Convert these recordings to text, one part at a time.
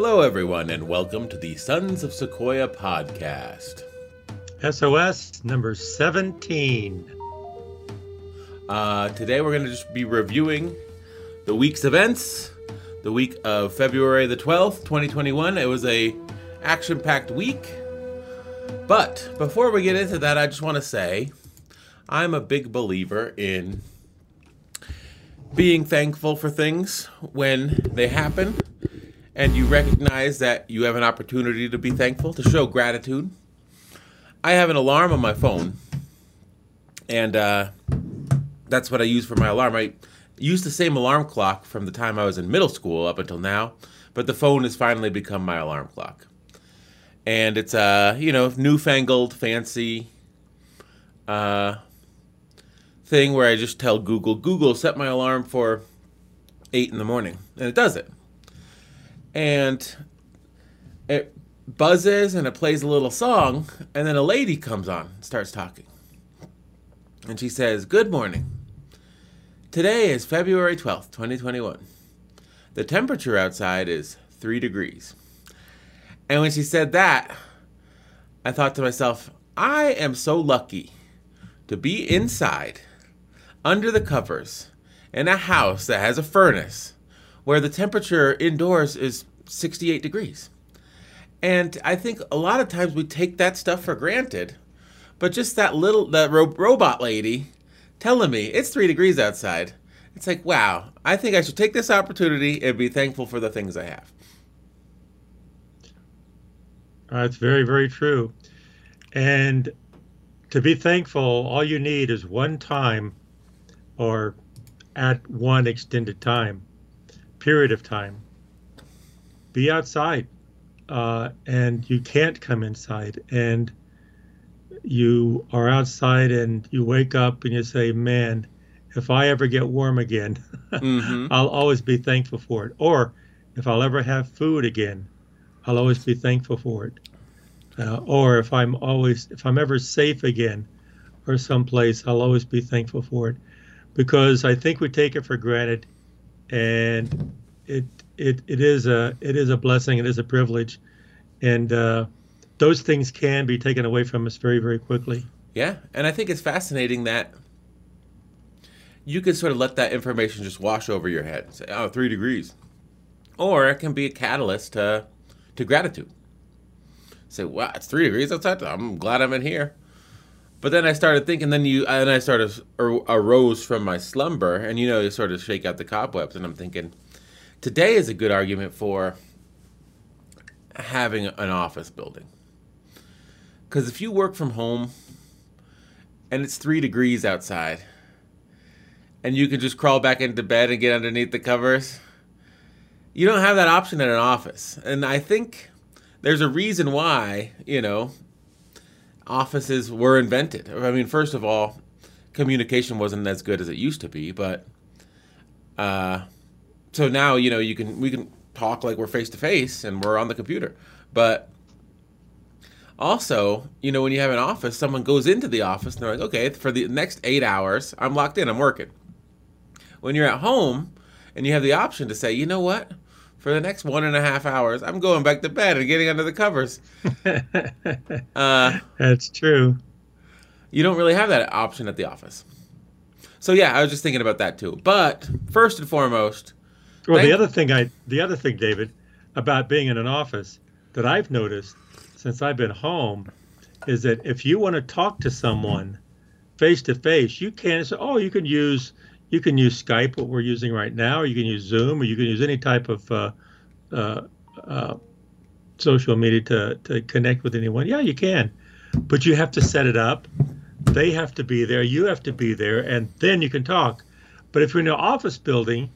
Hello, everyone, and welcome to the Sons of Sequoia podcast. SOS number 17. Uh, today, we're going to just be reviewing the week's events. The week of February the 12th, 2021. It was a action-packed week. But before we get into that, I just want to say I'm a big believer in being thankful for things when they happen and you recognize that you have an opportunity to be thankful, to show gratitude. I have an alarm on my phone, and uh, that's what I use for my alarm. I use the same alarm clock from the time I was in middle school up until now, but the phone has finally become my alarm clock. And it's a, you know, newfangled, fancy uh, thing where I just tell Google, Google, set my alarm for 8 in the morning. And it does it and it buzzes and it plays a little song, and then a lady comes on and starts talking. And she says, Good morning. Today is February 12th, 2021. The temperature outside is 3 degrees. And when she said that, I thought to myself, I am so lucky to be inside, under the covers, in a house that has a furnace where the temperature indoors is 68 degrees. And I think a lot of times we take that stuff for granted. But just that little that ro- robot lady telling me it's 3 degrees outside. It's like, wow, I think I should take this opportunity and be thankful for the things I have. Uh, That's very, very true. And to be thankful, all you need is one time or at one extended time period of time. Be outside, uh, and you can't come inside. And you are outside, and you wake up and you say, "Man, if I ever get warm again, mm-hmm. I'll always be thankful for it." Or if I'll ever have food again, I'll always be thankful for it. Uh, or if I'm always, if I'm ever safe again, or someplace, I'll always be thankful for it, because I think we take it for granted and it it it is a it is a blessing. It is a privilege, and uh, those things can be taken away from us very very quickly. Yeah, and I think it's fascinating that you can sort of let that information just wash over your head say, "Oh, three degrees," or it can be a catalyst to to gratitude. Say, "Wow, it's three degrees outside. I'm glad I'm in here." But then I started thinking. Then you and I sort of arose from my slumber, and you know, you sort of shake out the cobwebs, and I'm thinking, today is a good argument for having an office building. Because if you work from home and it's three degrees outside, and you can just crawl back into bed and get underneath the covers, you don't have that option in an office. And I think there's a reason why, you know, offices were invented. I mean, first of all, communication wasn't as good as it used to be, but uh, so now you know you can we can talk like we're face to face and we're on the computer, but also you know when you have an office, someone goes into the office and they're like, okay, for the next eight hours, I'm locked in, I'm working. When you're at home and you have the option to say, you know what, for the next one and a half hours, I'm going back to bed and getting under the covers. uh, That's true. You don't really have that option at the office. So yeah, I was just thinking about that too. But first and foremost, well, the other thing I, the other thing, David, about being in an office that I've noticed since I've been home is that if you want to talk to someone face to face, you can. So, oh, you can use you can use Skype, what we're using right now, or you can use Zoom, or you can use any type of uh, uh, uh, social media to, to connect with anyone. Yeah, you can, but you have to set it up. They have to be there. You have to be there, and then you can talk. But if you're in an office building,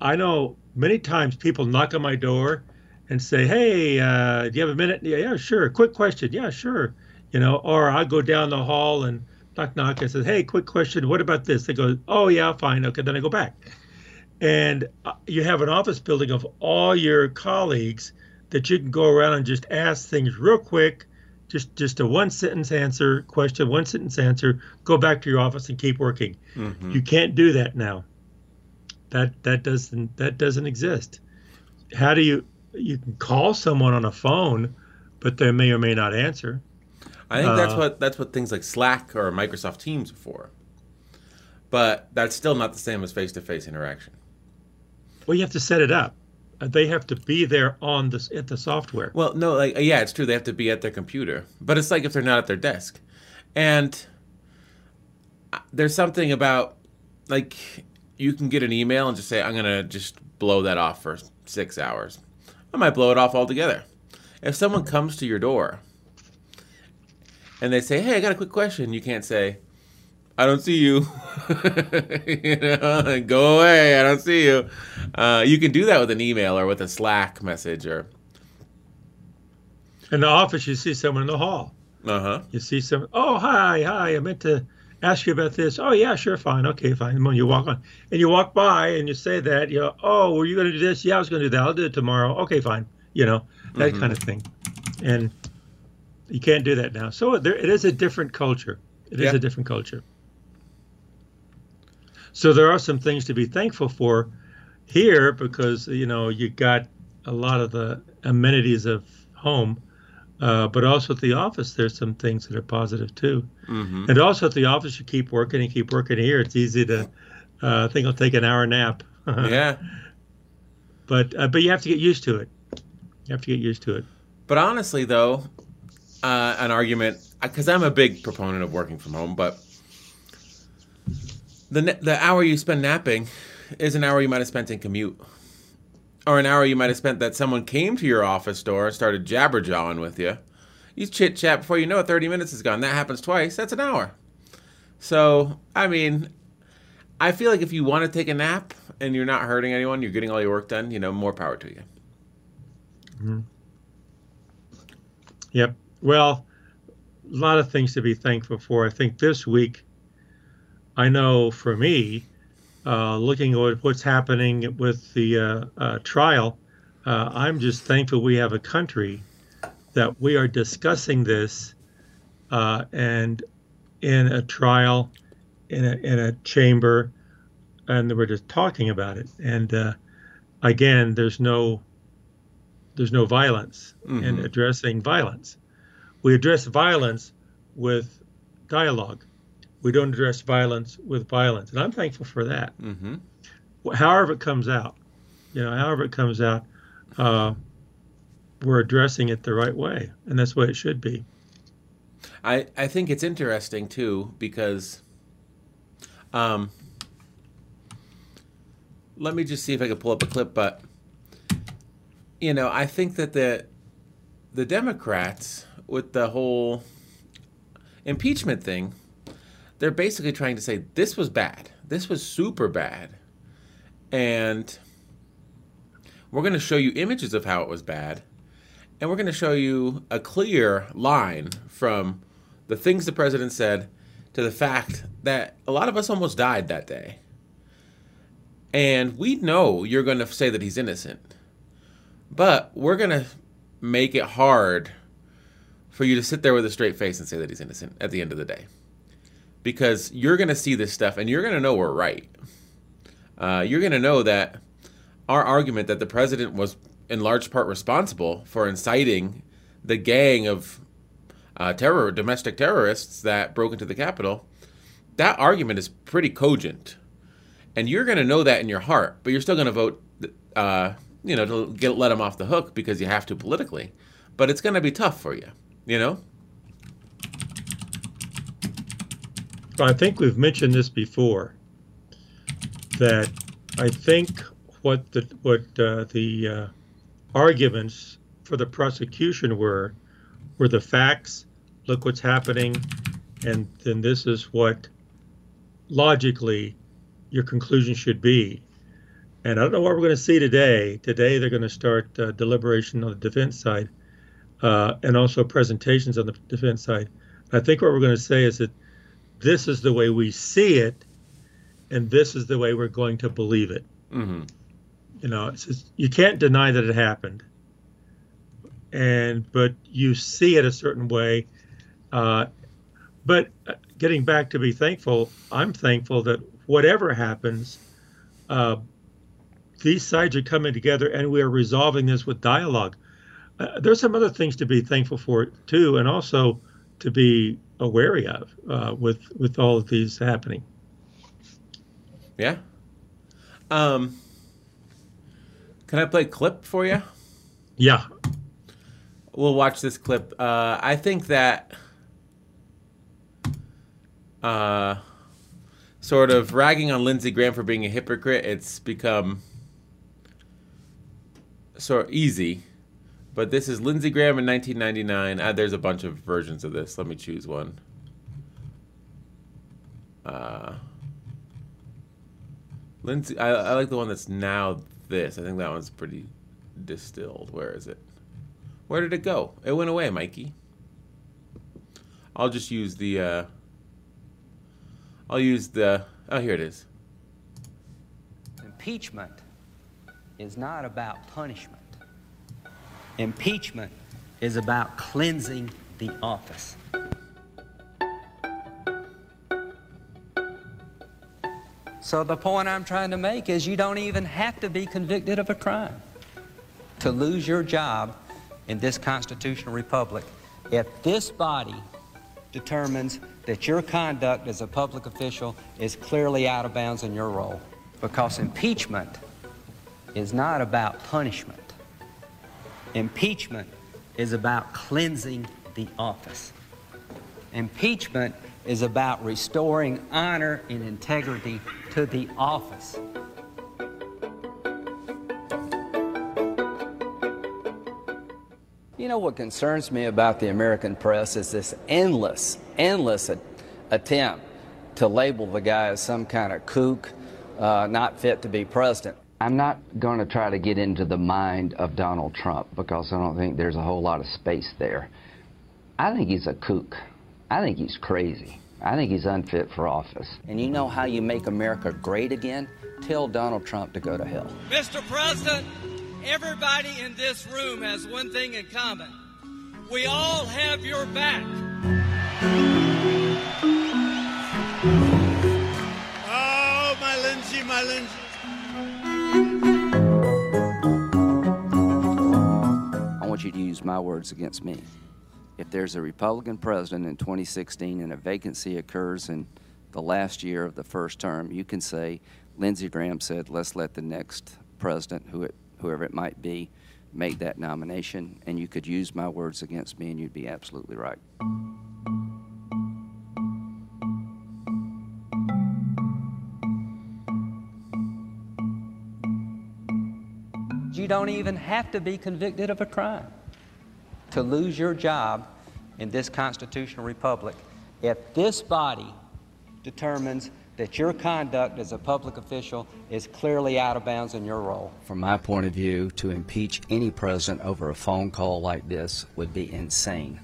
I know many times people knock on my door and say, "Hey, uh, do you have a minute?" Yeah, yeah, sure. Quick question. Yeah, sure. You know, or I go down the hall and knock knock and says, "Hey, quick question. What about this?" They go, "Oh yeah, fine. Okay." Then I go back, and uh, you have an office building of all your colleagues that you can go around and just ask things real quick, just just a one sentence answer question, one sentence answer. Go back to your office and keep working. Mm-hmm. You can't do that now. That that doesn't that doesn't exist. How do you you can call someone on a phone, but they may or may not answer. I think that's what that's what things like Slack or Microsoft Teams are for. But that's still not the same as face-to-face interaction. Well, you have to set it up. Uh, They have to be there on the at the software. Well, no, like yeah, it's true. They have to be at their computer, but it's like if they're not at their desk, and uh, there's something about like you can get an email and just say I'm gonna just blow that off for six hours. I might blow it off altogether. If someone comes to your door and they say, "Hey, I got a quick question," you can't say, "I don't see you." you know, go away. I don't see you. Uh, you can do that with an email or with a Slack message or In the office, you see someone in the hall. uh huh. You see some. Oh, hi, hi. I meant to ask you about this. Oh, yeah, sure, fine, okay, fine. And when you walk on, and you walk by, and you say that, you know, oh, were you going to do this? Yeah, I was going to do that. I'll do it tomorrow. Okay, fine. You know, that Mhm. kind of thing. And you can't do that now. So there, it is a different culture. It is Yeah. a different culture. So there are some things to be thankful for here because you know you got a lot of the amenities of home, uh, but also at the office there's some things that are positive too. hmm And also at the office you keep working and keep working here. It's easy to uh, I think I'll take an hour nap. yeah. but uh, but you have to get used to it. You have to get used to it. But honestly, though, uh, an argument because I'm a big proponent of working from home, but the the hour you spend napping is an hour you might have spent in commute, or an hour you might have spent that someone came to your office door and started jabber jawing with you. You chit chat before you know it, thirty minutes is gone. That happens twice. That's an hour. So I mean, I feel like if you want to take a nap and you're not hurting anyone, you're getting all your work done. You know, more power to you. Hmm. Yep. Well, a lot of things to be thankful for. I think this week, I know for me, uh, looking at what's happening with the uh, uh, trial, uh, I'm just thankful we have a country that we are discussing this uh, and in a trial, in a, in a chamber, and we're just talking about it. And uh, again, there's no there's no violence in Mhm. addressing violence. We address violence with dialogue. We don't address violence with violence, and I'm thankful for that. Mm-hmm. However it comes out, you know, however it comes out, uh, we're addressing it the right way, and that's what it should be. I, I think it's interesting too because um let me just see if I can pull up a clip but you know I think that the the Democrats with the whole impeachment thing they're basically trying to say this was bad this was super bad and we're going to show you images of how it was bad and we're going to show you a clear line from the things the president said to the fact that a lot of us almost died that day. And we know you're going to say that he's innocent. But we're going to make it hard for you to sit there with a straight face and say that he's innocent at the end of the day. Because you're going to see this stuff and you're going to know we're right. Uh, you're going to know that our argument that the president was in large part responsible for inciting the gang of uh, terror domestic terrorists that broke into the Capitol, that argument is pretty cogent, and you're going to know that in your heart, but you're still going to vote, uh, you know, to get let him off the hook because you have to politically. But it's going to be tough for you, you know. I think we've mentioned this before. That I think what the what uh, the uh, arguments for the prosecution were were the facts. Look what's happening, and then this is what logically your conclusion should be. And I don't know what we're going to see today. Today they're going to start uh, deliberation on the defense side, uh, and also presentations on the defense side. I think what we're going to say is that this is the way we see it, and this is the way we're going to believe it. Mm-hmm. You know, it's just, you can't deny that it happened, and but you see it a certain way. Uh, but uh, getting back to be thankful, I'm thankful that whatever happens, uh, these sides are coming together and we are resolving this with dialogue. Uh, there's some other things to be thankful for too, and also to be wary of uh, with with all of these happening. Yeah. Um. Can I play a clip for you? Yeah. We'll watch this clip. Uh, I think that uh, sort of ragging on Lindsey Graham for being a hypocrite, it's become sort of easy. But this is Lindsey Graham in 1999. Uh, there's a bunch of versions of this. Let me choose one. Uh, Lindsey, I, I like the one that's now this. I think that one's pretty distilled. Where is it? Where did it go? It went away, Mikey. I'll just use the, uh, I'll use the, oh, here it is. Impeachment is not about punishment. Impeachment is about cleansing the office. So the point I'm trying to make is you don't even have to be convicted of a crime to lose your job in this constitutional republic if this body determines that your conduct as a public official is clearly out of bounds in your role. Because impeachment is not about punishment. Impeachment is about cleansing the office. Impeachment is about restoring honor and integrity to the office. You know what concerns me about the American press is this endless, endless attempt to label the guy as some kind of kook, uh, not fit to be president. I'm not going to try to get into the mind of Donald Trump because I don't think there's a whole lot of space there. I think he's a kook. I think he's crazy. I think he's unfit for office. And you know how you make America great again? Tell Donald Trump to go to hell. Mr. President, everybody in this room has one thing in common. We all have your back. Oh, my Lindsey, my Lindsey. Want you to use my words against me. If there's a Republican president in 2016 and a vacancy occurs in the last year of the first term, you can say, Lindsey Graham said, let's let the next president, who it, whoever it might be, make that nomination. And you could use my words against me, and you'd be absolutely right. You don't even have to be convicted of a crime to lose your job in this constitutional republic if this body determines that your conduct as a public official is clearly out of bounds in your role. From my point of view, to impeach any president over a phone call like this would be insane.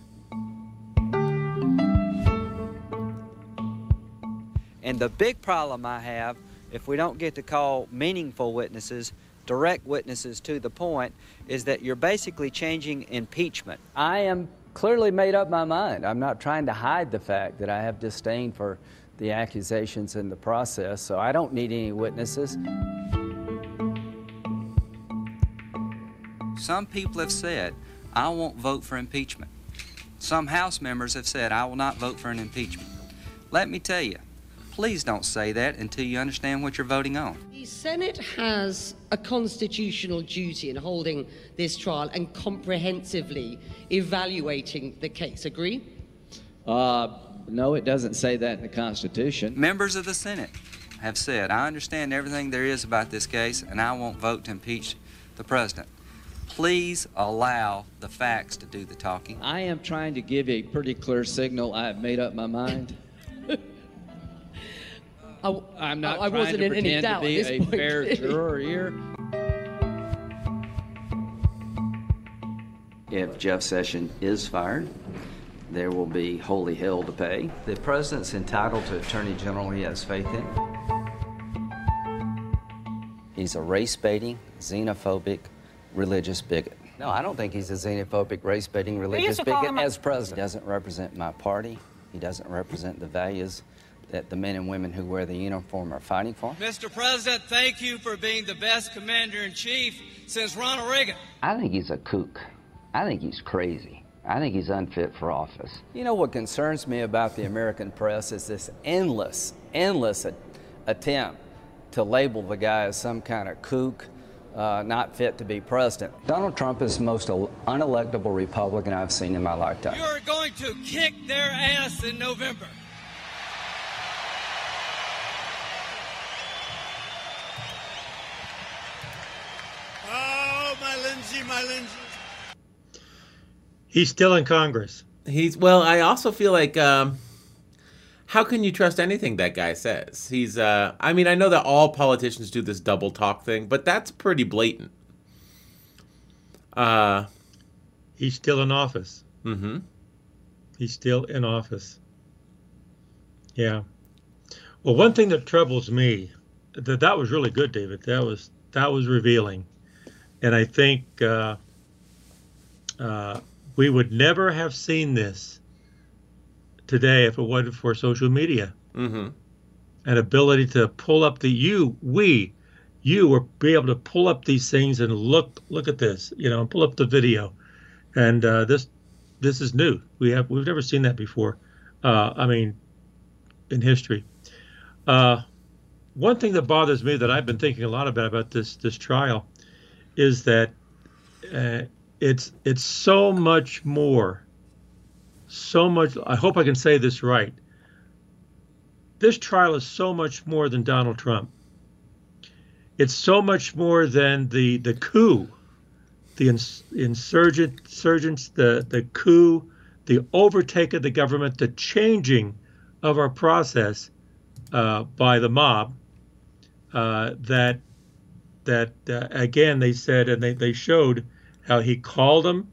And the big problem I have, if we don't get to call meaningful witnesses, direct witnesses to the point, is that you're basically changing impeachment. I am clearly made up my mind. I'm not trying to hide the fact that I have disdain for the accusations in the process, so I don't need any witnesses. Some people have said, I won't vote for impeachment. Some House members have said, I will not vote for an impeachment. Let me tell you, please don't say that until you understand what you're voting on. The Senate has a constitutional duty in holding this trial and comprehensively evaluating the case. Agree? Uh, no, it doesn't say that in the Constitution. Members of the Senate have said, I understand everything there is about this case, and I won't vote to impeach the president. Please allow the facts to do the talking. I am trying to give a pretty clear signal. I have made up my mind. I, I'm not I, I trying wasn't to in any pretend doubt to be at this a point. fair clearly. juror here. If Jeff Sessions is fired, there will be holy hell to pay. The president's entitled to attorney general he has faith in. He's a race baiting, xenophobic, religious bigot. No, I don't think he's a xenophobic, race baiting, religious bigot as president. He doesn't represent my party. He doesn't represent the values that the men and women who wear the uniform are fighting for. Mr. President, thank you for being the best commander in chief since Ronald Reagan. I think he's a kook. I think he's crazy. I think he's unfit for office. You know what concerns me about the American press is this endless, endless a- attempt to label the guy as some kind of kook, uh, not fit to be president. Donald Trump is the most unelectable Republican I've seen in my lifetime. You're going to kick their ass in November. He's still in Congress. He's well. I also feel like um, how can you trust anything that guy says? He's. Uh, I mean, I know that all politicians do this double talk thing, but that's pretty blatant. Uh, He's still in office. mm-hmm. He's still in office. Yeah. Well, one thing that troubles me that that was really good, David. That was that was revealing, and I think uh, uh, we would never have seen this today if it wasn't for social media. Mm-hmm. and ability to pull up the you we you were be able to pull up these things and look look at this you know and pull up the video. And uh, this this is new. We have we've never seen that before uh, i mean in history. Uh, one thing that bothers me that i've been thinking a lot about about this this trial is that uh, it's it's so much more so much i hope i can say this right this trial is so much more than Donald Trump. It's so much more than the the coup, the ins- insurgent insurgents, the the coup, the overtake of the government, the changing of our process uh, by the mob. Uh, that that uh, again they said and they, they showed how he called them,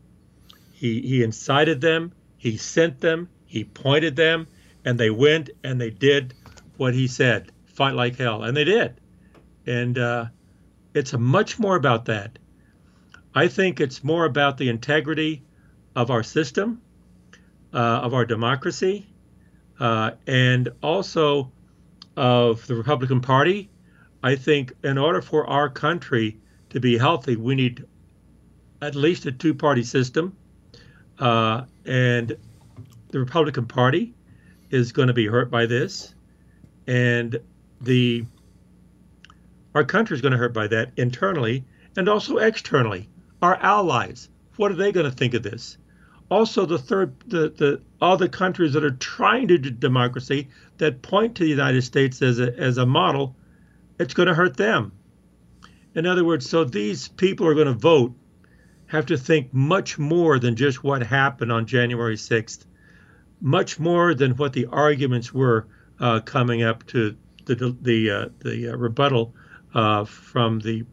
he he incited them, he sent them, he pointed them, and they went and they did what he said fight like hell. And they did. And uh, it's much more about that. I think it's more about the integrity of our system uh, of our democracy uh, and also of the republican party. I think in order for our country to be healthy we need at least a two-party system uh, and the republican party is going to be hurt by this, and the our country is going to hurt by that internally and also externally. Our allies, what are they going to think of this? Also, the third, the the the countries that are trying to do democracy that point to the United States as a as a model, it's going to hurt them. In other words, so these people are going to vote have to think much more than just what happened on January 6th much more than what the arguments were uh, coming up to the the uh, the uh, rebuttal uh, from the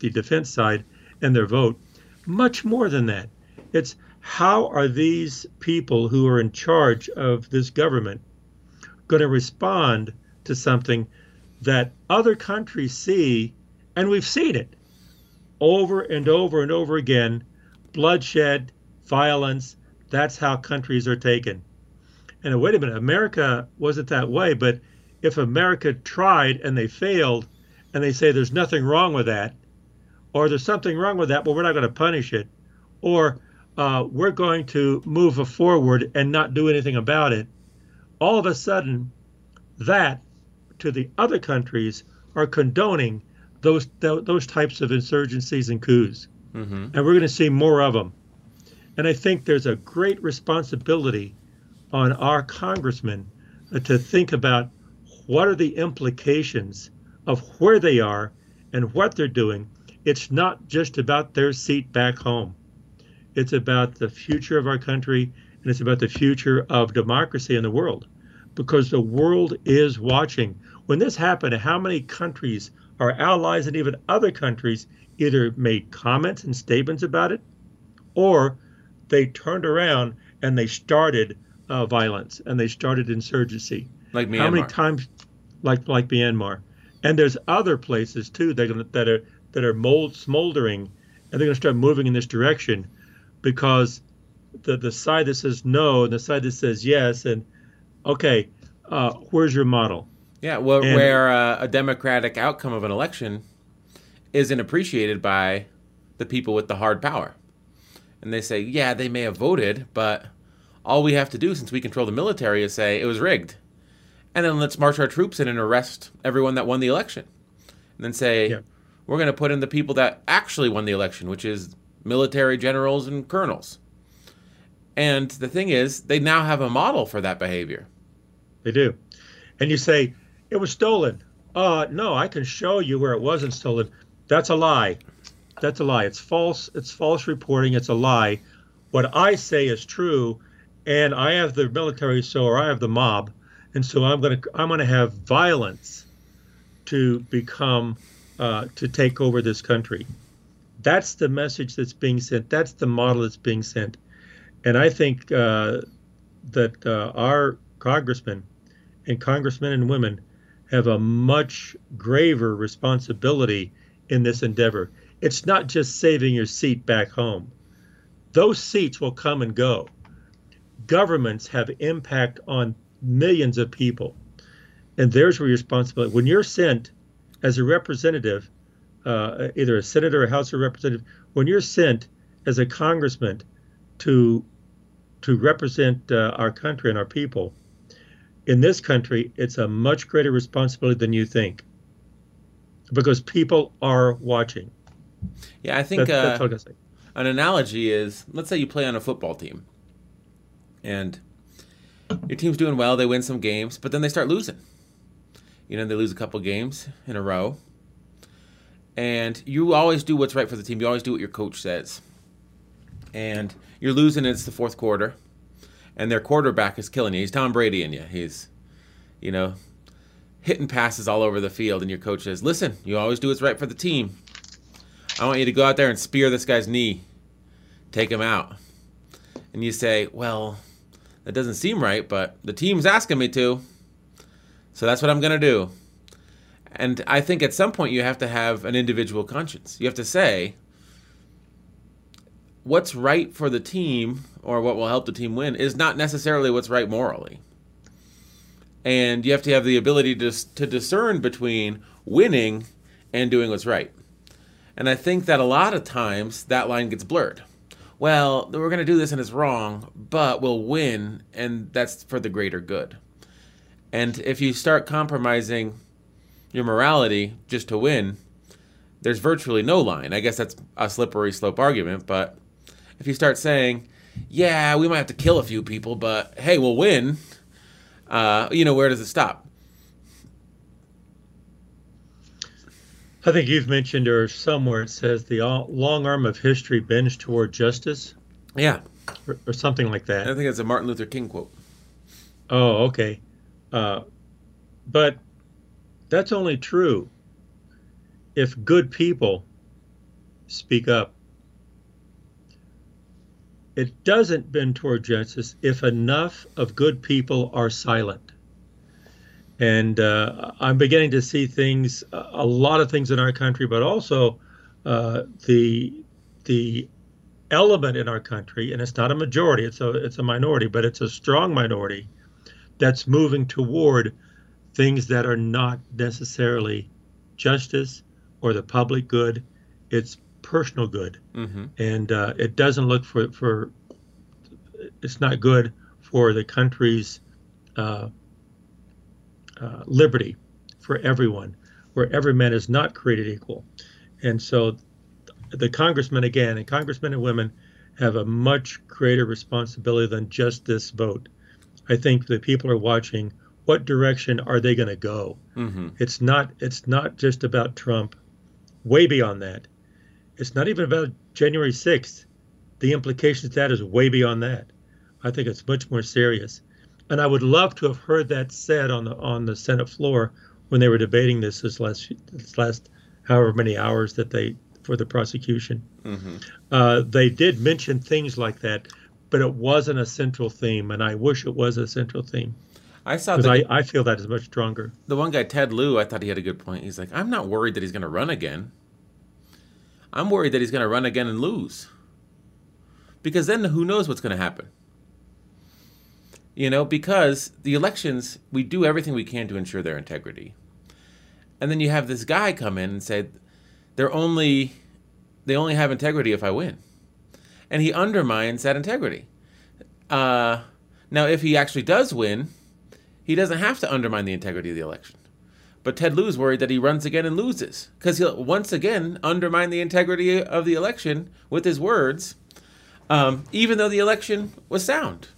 the defense side and their vote. Much more than that. It's how are these people who are in charge of this government going to respond to something that other countries see, and we've seen it over and over and over again bloodshed, violence. That's how countries are taken. And wait a minute, America wasn't that way. But if America tried and they failed, and they say there's nothing wrong with that, or there's something wrong with that, but we're not going to punish it, or uh, we're going to move forward and not do anything about it, all of a sudden, that to the other countries are condoning those those types of insurgencies and coups, Mm-hmm. and we're going to see more of them. And I think there's a great responsibility on our congressmen uh, to think about what are the implications of where they are and what they're doing. It's not just about their seat back home. It's about the future of our country and it's about the future of democracy in the world because the world is watching. When this happened, how many countries, our allies and even other countries, either made comments and statements about it or they turned around and they started uh, violence and they started insurgency. Like Myanmar. How many times, like like Myanmar, and there's other places too that are that are that are mold smoldering, and they're going to start moving in this direction, because the the side that says no and the side that says yes, and okay, uh, where's your model? Yeah, well, And- where uh, a democratic outcome of an election isn't appreciated by the people with the hard power. And they say, yeah, they may have voted, but all we have to do since we control the military is say it was rigged. And then let's march our troops in and arrest everyone that won the election. And then say, Yeah. we're going to put in the people that actually won the election, which is military generals and colonels. And the thing is, they now have a model for that behavior. They do. And you say, it was stolen. Uh, no, I can show you where it wasn't stolen. That's a lie. That's a lie. It's false. It's false reporting. It's a lie. What I say is true, and I have the military, so or I have the mob, and so I'm gonna I'm gonna have violence to become uh, to take over this country. That's the message that's being sent. That's the model that's being sent, and I think uh, that uh, our congressmen and congressmen and women have a much graver responsibility in this endeavor. It's not just saving your seat back home. Those seats will come and go. Governments have impact on millions of people, and there's where your responsibility. When you're sent as a representative, uh, either a senator or a House of Representative, when you're sent as a congressman to to represent uh, our country and our people, in this country, it's a much greater responsibility than you think. Because people are watching. Yeah, I think That, uh, that's all I can say. an analogy is let's say you play on a football team and your team's doing well they win some games but then they start losing. You know they lose a couple games in a row and you always do what's right for the team. You always do what your coach says. And you're losing it's the fourth quarter and their quarterback is killing you he's tom brady in you he's you know hitting passes all over the field and your coach says listen you always do what's right for the team I want you to go out there and spear this guy's knee, take him out. And you say, Well, that doesn't seem right, but the team's asking me to. So that's what I'm to do. And I think at some point you have to have an individual conscience. You have to say, What's right for the team or what will help the team win is not necessarily what's right morally. And you have to have the ability to, to discern between winning and doing what's right. And I think that a lot of times that line gets blurred. Well, we're going to do this and it's wrong, but we'll win, and that's for the greater good. And if you start compromising your morality just to win, there's virtually no line. I guess that's a slippery slope argument, but if you start saying, yeah, we might have to kill a few people, but hey, we'll win, uh, you know, where does it stop? I think you've mentioned or somewhere it says the long arm of history bends toward justice Yeah, or, or something like that. I think it's a Martin Luther King quote. Oh, okay. Uh, but that's only true if good people speak up. It doesn't bend toward justice if enough of good people are silent. And uh, I'm beginning to see things, a lot of things in our country, but also uh, the the element in our country, and it's not a majority; it's a it's a minority, but it's a strong minority that's moving toward things that are not necessarily justice or the public good. It's personal good, Mm-hmm. and uh, it doesn't look for for. It's not good for the country's uh, uh, liberty for everyone, where every man is not created equal, and so the congressmen again and congressmen and women have a much greater responsibility than just this vote. I think the people are watching. What direction are they going to go? Mm-hmm. It's not. It's not just about Trump. Way beyond that. It's not even about January sixth. The implications of that is way beyond that. I think it's much more serious. And I would love to have heard that said on the on the Senate floor when they were debating this this last this last however many hours that they for the prosecution. Mm-hmm. Uh, they did mention things like that, but it wasn't a central theme, and I wish it was a central theme I saw because I, I feel that is much stronger. the one guy, Ted Lieu, I thought he had a good point. He's like, I'm not worried that he's going to run again. I'm worried that he's going to run again and lose. Because then who knows what's going to happen? You know, because the elections, we do everything we can to ensure their integrity. And then you have this guy come in and say they're only they only have integrity if I win. And he undermines that integrity. Uh, now, if he actually does win, he doesn't have to undermine the integrity of the election. But Ted Lieu is worried that he runs again and loses because he'll once again undermine the integrity of the election with his words, um, even though the election was sound.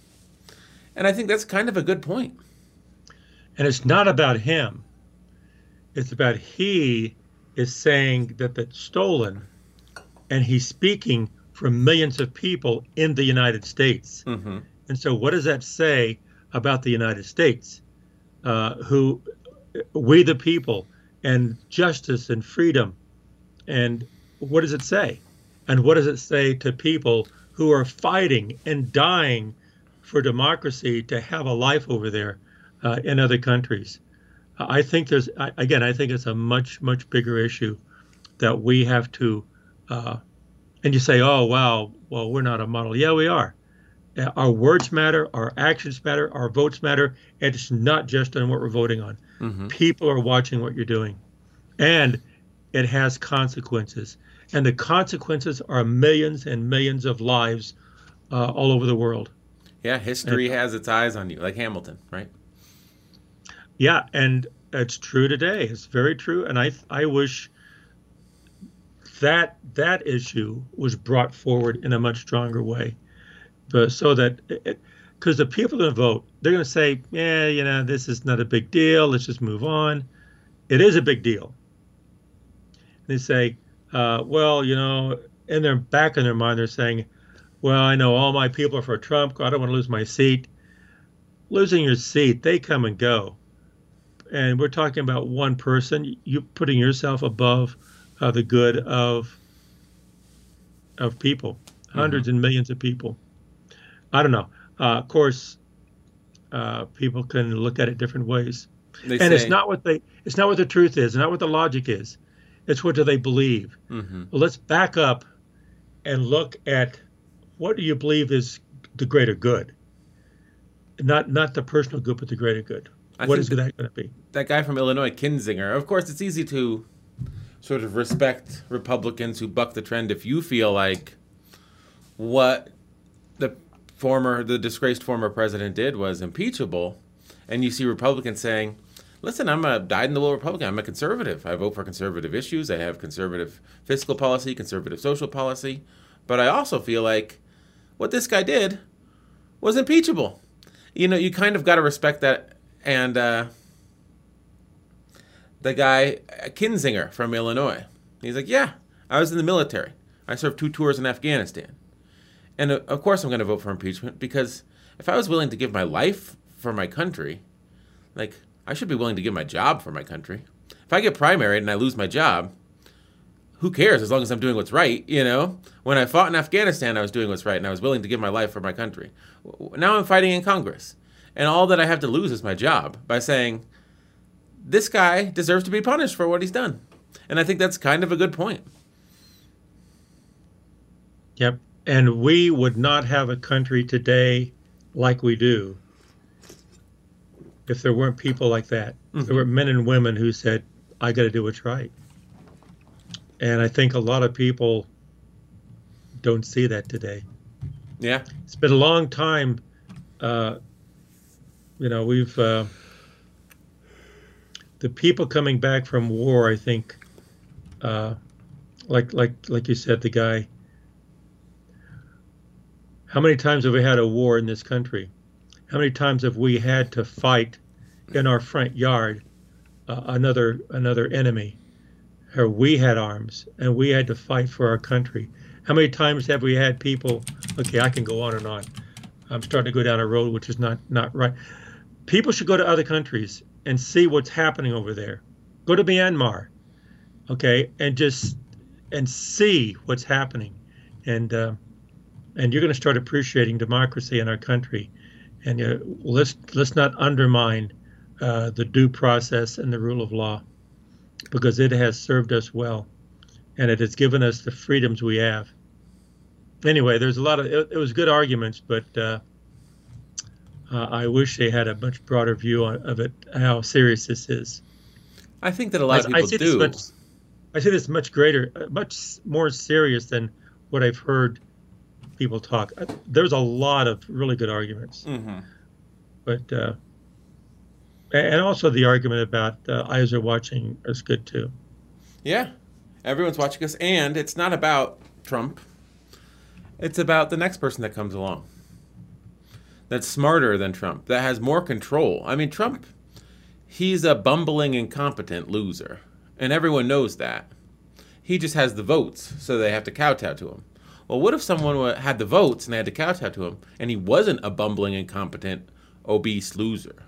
And I think that's kind of a good point. And it's not about him. It's about he is saying that that's stolen, and he's speaking for millions of people in the United States. Mm-hmm. And so, what does that say about the United States, uh, who we the people, and justice and freedom? And what does it say? And what does it say to people who are fighting and dying for democracy to have a life over there uh, in other countries? I think there's, again, I think it's a much, much bigger issue that we have to, uh, and you say, oh, wow, well, we're not a model. Yeah, we are. Our words matter, our actions matter, our votes matter, and it's not just on what we're voting on. Mm-hmm. People are watching what you're doing, and it has consequences. And the consequences are millions and millions of lives uh, all over the world. Yeah, history has its eyes on you, like Hamilton, right? Yeah, and it's true today. It's very true, and I I wish that that issue was brought forward in a much stronger way, but so that because the people are going to vote, they're going to say, yeah, you know, this is not a big deal. Let's just move on. It is a big deal. They say, uh, well, you know, in their back in their mind, they're saying, well, I know all my people are for Trump. I don't want to lose my seat. Losing your seat, they come and go and we're talking about one person you putting yourself above uh, the good of of people 100s and millions of people i don't know. Uh, of course uh, people can look at it different ways. They and it's not what they it's not what the truth is. Not what the logic is. It's what do they believe? Mhm. well let's back up and look at what do you believe is the greater good? Not not the personal good but the greater good. I what think that going to be? that guy from Illinois, Kinzinger. Of course, it's easy to sort of respect Republicans who buck the trend if you feel like what the former, the disgraced former president did was impeachable, and you see Republicans saying, "Listen, I'm a dyed-in-the-wool Republican. I'm a conservative. I vote for conservative issues. I have conservative fiscal policy, conservative social policy, but I also feel like what this guy did was impeachable." You know, you kind of got to respect that, and. uh the guy uh, Kinzinger from Illinois. He's like, "Yeah, I was in the military. I served two tours in Afghanistan, and uh, of course I'm going to vote for impeachment because if I was willing to give my life for my country, like I should be willing to give my job for my country. If I get primaried and I lose my job, who cares as long as I'm doing what's right, you know? When I fought in Afghanistan, I was doing what's right and I was willing to give my life for my country. Now I'm fighting in Congress, and all that I have to lose is my job by saying." this guy deserves to be punished for what he's done. And I think that's kind of a good point. Yep. And we would not have a country today like we do if there weren't people like that. If There were men and women who said, I got to do what's right. And I think a lot of people don't see that today. Yeah. It's been a long time. Uh, you know, we've. Uh, the people coming back from war, I think, uh, like like like you said, the guy. How many times have we had a war in this country? How many times have we had to fight in our front yard uh, another another enemy? Or we had arms and we had to fight for our country. How many times have we had people? Okay, I can go on and on. I'm starting to go down a road which is not not right. People should go to other countries and see what's happening over there. Go to Myanmar, okay, and just and see what's happening, and uh, and you're going to start appreciating democracy in our country. And uh, let's let's not undermine uh, the due process and the rule of law, because it has served us well, and it has given us the freedoms we have. Anyway, there's a lot of it, it was good arguments, but uh, uh, I wish they had a much broader view on, of it, how serious this is. I think that a lot of I people see do. This much, I see this much greater, uh, much more serious than what I've heard people talk. Uh, There's a lot of really good arguments, hmm but uh, and also the argument about uh, eyes are watching is good too. Yeah, everyone's watching us, and it's not about Trump. It's about the next person that comes along. That's smarter than Trump. That has more control. I mean, Trump, he's a bumbling, incompetent loser, and everyone knows that. He just has the votes, so they have to kowtow to him. Well, what if someone had the votes and they had to kowtow to him, and he wasn't a bumbling, incompetent, obese loser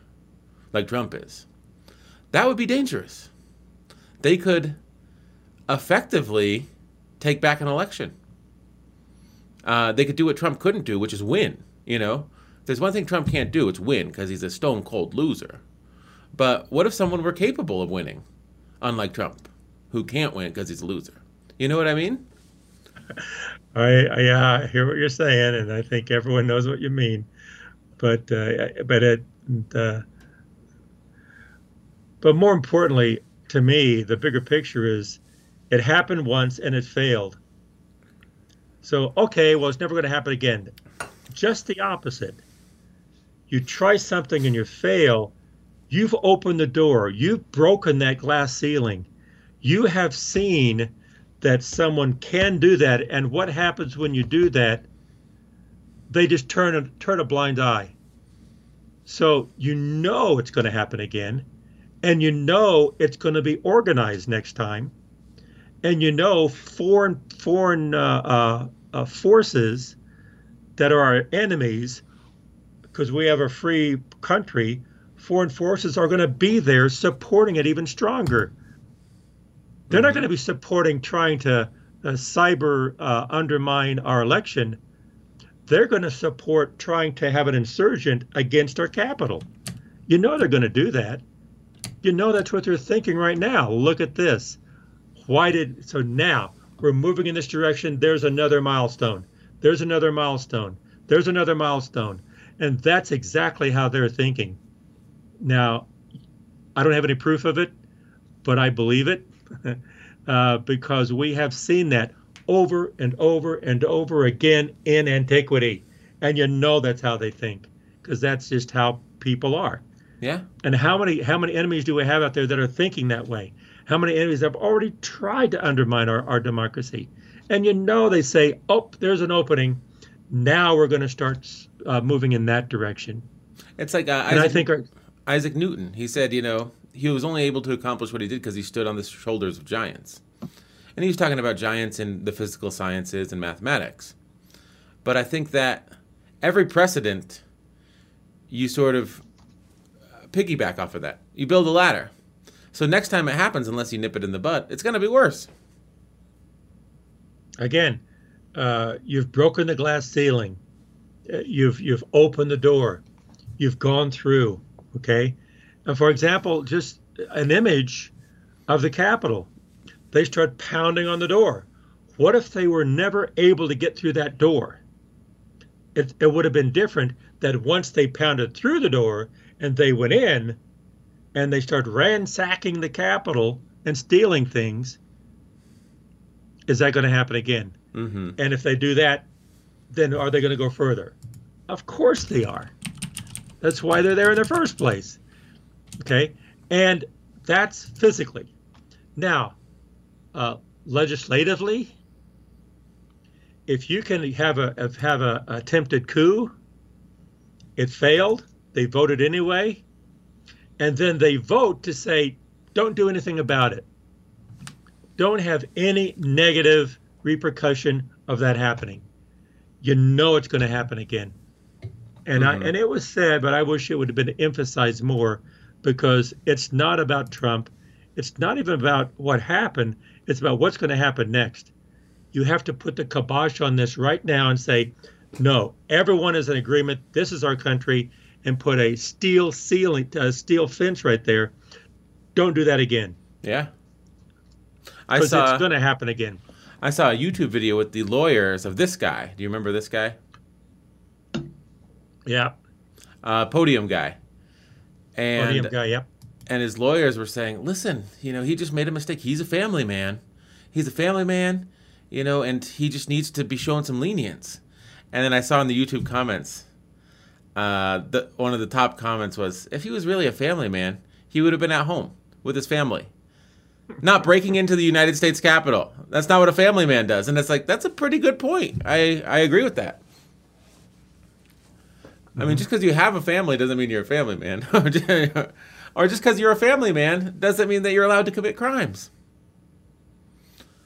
like Trump is? That would be dangerous. They could effectively take back an election. Uh, they could do what Trump couldn't do, which is win. You know, if there's one thing Trump can't do, it's win because he's a stone cold loser. But what if someone were capable of winning, unlike Trump, who can't win because he's a loser? You know what I mean? I, I hear what you're saying, and I think everyone knows what you mean. But uh, but it uh, but more importantly to me, the bigger picture is it happened once and it failed. So okay, well it's never going to happen again. Just the opposite. You try something and you fail. You've opened the door. You've broken that glass ceiling. You have seen that someone can do that. And what happens when you do that? They just turn a turn a blind eye. So you know it's going to happen again and you know it's going to be organized next time. And you know foreign foreign uh, uh, uh, forces that are our enemies because we have a free country foreign forces are going to be there supporting it even stronger they're not going to be supporting trying to uh, cyber uh, undermine our election. They're going to support trying to have an insurgent against our capital. You know they're going to do that. You know that's what they're thinking right now. Look at this. Why did so now we're moving in this direction? There's another milestone. There's another milestone. There's another milestone. And that's exactly how they're thinking. Now, I don't have any proof of it, but I believe it uh, because we have seen that over and over and over again in antiquity. And you know that's how they think because that's just how people are. Yeah. And how many how many enemies do we have out there that are thinking that way? How many enemies have already tried to undermine our, our democracy? And you know they say, "Oh, there's an opening. Now we're going to start uh, moving in that direction." It's like uh, And I think our, Isaac Newton. He said, you know, he was only able to accomplish what he did because he stood on the shoulders of giants. And he was talking about giants in the physical sciences and mathematics. But I think that every precedent, you sort of uh, piggyback off of that. You build a ladder. So next time it happens, unless you nip it in the butt, it's going to be worse. again, uh, you've broken the glass ceiling. Uh, You've you've opened the door. You've gone through. Okay, for example, just an image of the Capitol. They start pounding on the door. What if they were never able to get through that door? It, it would have been different that once they pounded through the door and they went in and they start ransacking the Capitol and stealing things. Is that going to happen again? hmm And if they do that, then are they going to go further? Of course they are. That's why they're there in the first place. Okay? And that's physically. Now, uh, legislatively, if you can have a have a attempted coup, it failed. They voted anyway, and then they vote to say, "Don't do anything about it. Don't have any negative repercussion of that happening." You know it's going to happen again, and I Mhm. and it was sad, but I wish it would have been emphasized more because it's not about Trump. It's not even about what happened. It's about what's going to happen next. You have to put the kibosh on this right now and say, no, everyone is in agreement. This is our country, and put a steel ceiling, a steel fence right there. Don't do that again Yeah. I because saw it's going to happen again. I saw a YouTube video with the lawyers of this guy. Do you remember this guy? Yeah, uh, podium guy, and guy. Yep. and his lawyers were saying, "Listen, you know, he just made a mistake. He's a family man. He's a family man, you know, and he just needs to be shown some lenience." And then I saw in the YouTube comments, uh, the one of the top comments was, "If he was really a family man, he would have been at home with his family, not breaking into the United States Capitol. That's not what a family man does." And it's like that's a pretty good point. I I agree with that. I mean, just because you have a family doesn't mean you're a family man. or just because you're a family man doesn't mean that you're allowed to commit crimes.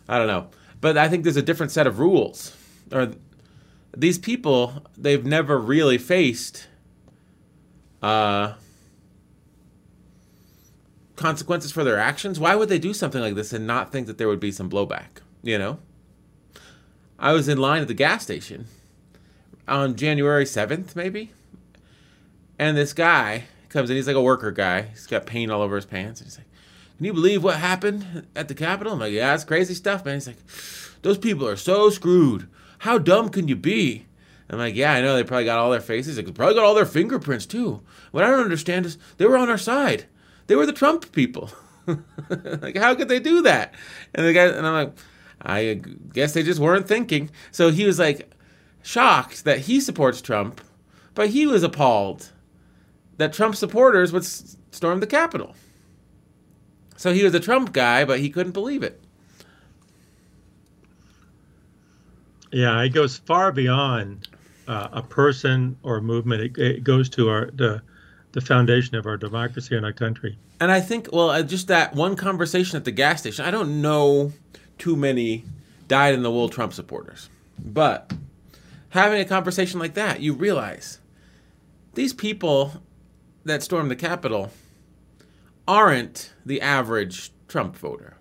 I don't know. But I think there's a different set of rules. Or these people, they've never really faced uh, consequences for their actions. Why would they do something like this and not think that there would be some blowback? You know? I was in line at the gas station on January 7th, maybe. And this guy comes in. He's like a worker guy. He's got paint all over his pants. And he's like, Can you believe what happened at the Capitol? I'm like, Yeah, it's crazy stuff, man. He's like, Those people are so screwed. How dumb can you be? I'm like, Yeah, I know. They probably got all their faces. They probably got all their fingerprints, too. What I don't understand is they were on our side. They were the Trump people. like, how could they do that? And the guy, and I'm like, I guess they just weren't thinking. So he was like shocked that he supports Trump, but he was appalled that Trump supporters would s- storm the Capitol. So he was a Trump guy, but he couldn't believe it. Yeah, it goes far beyond uh, a person or a movement. It, it goes to our the the foundation of our democracy and our country. And I think, well, just that one conversation at the gas station, I don't know too many dyed in the wool Trump supporters. But having a conversation like that, you realize these people that stormed the Capitol aren't the average Trump voter.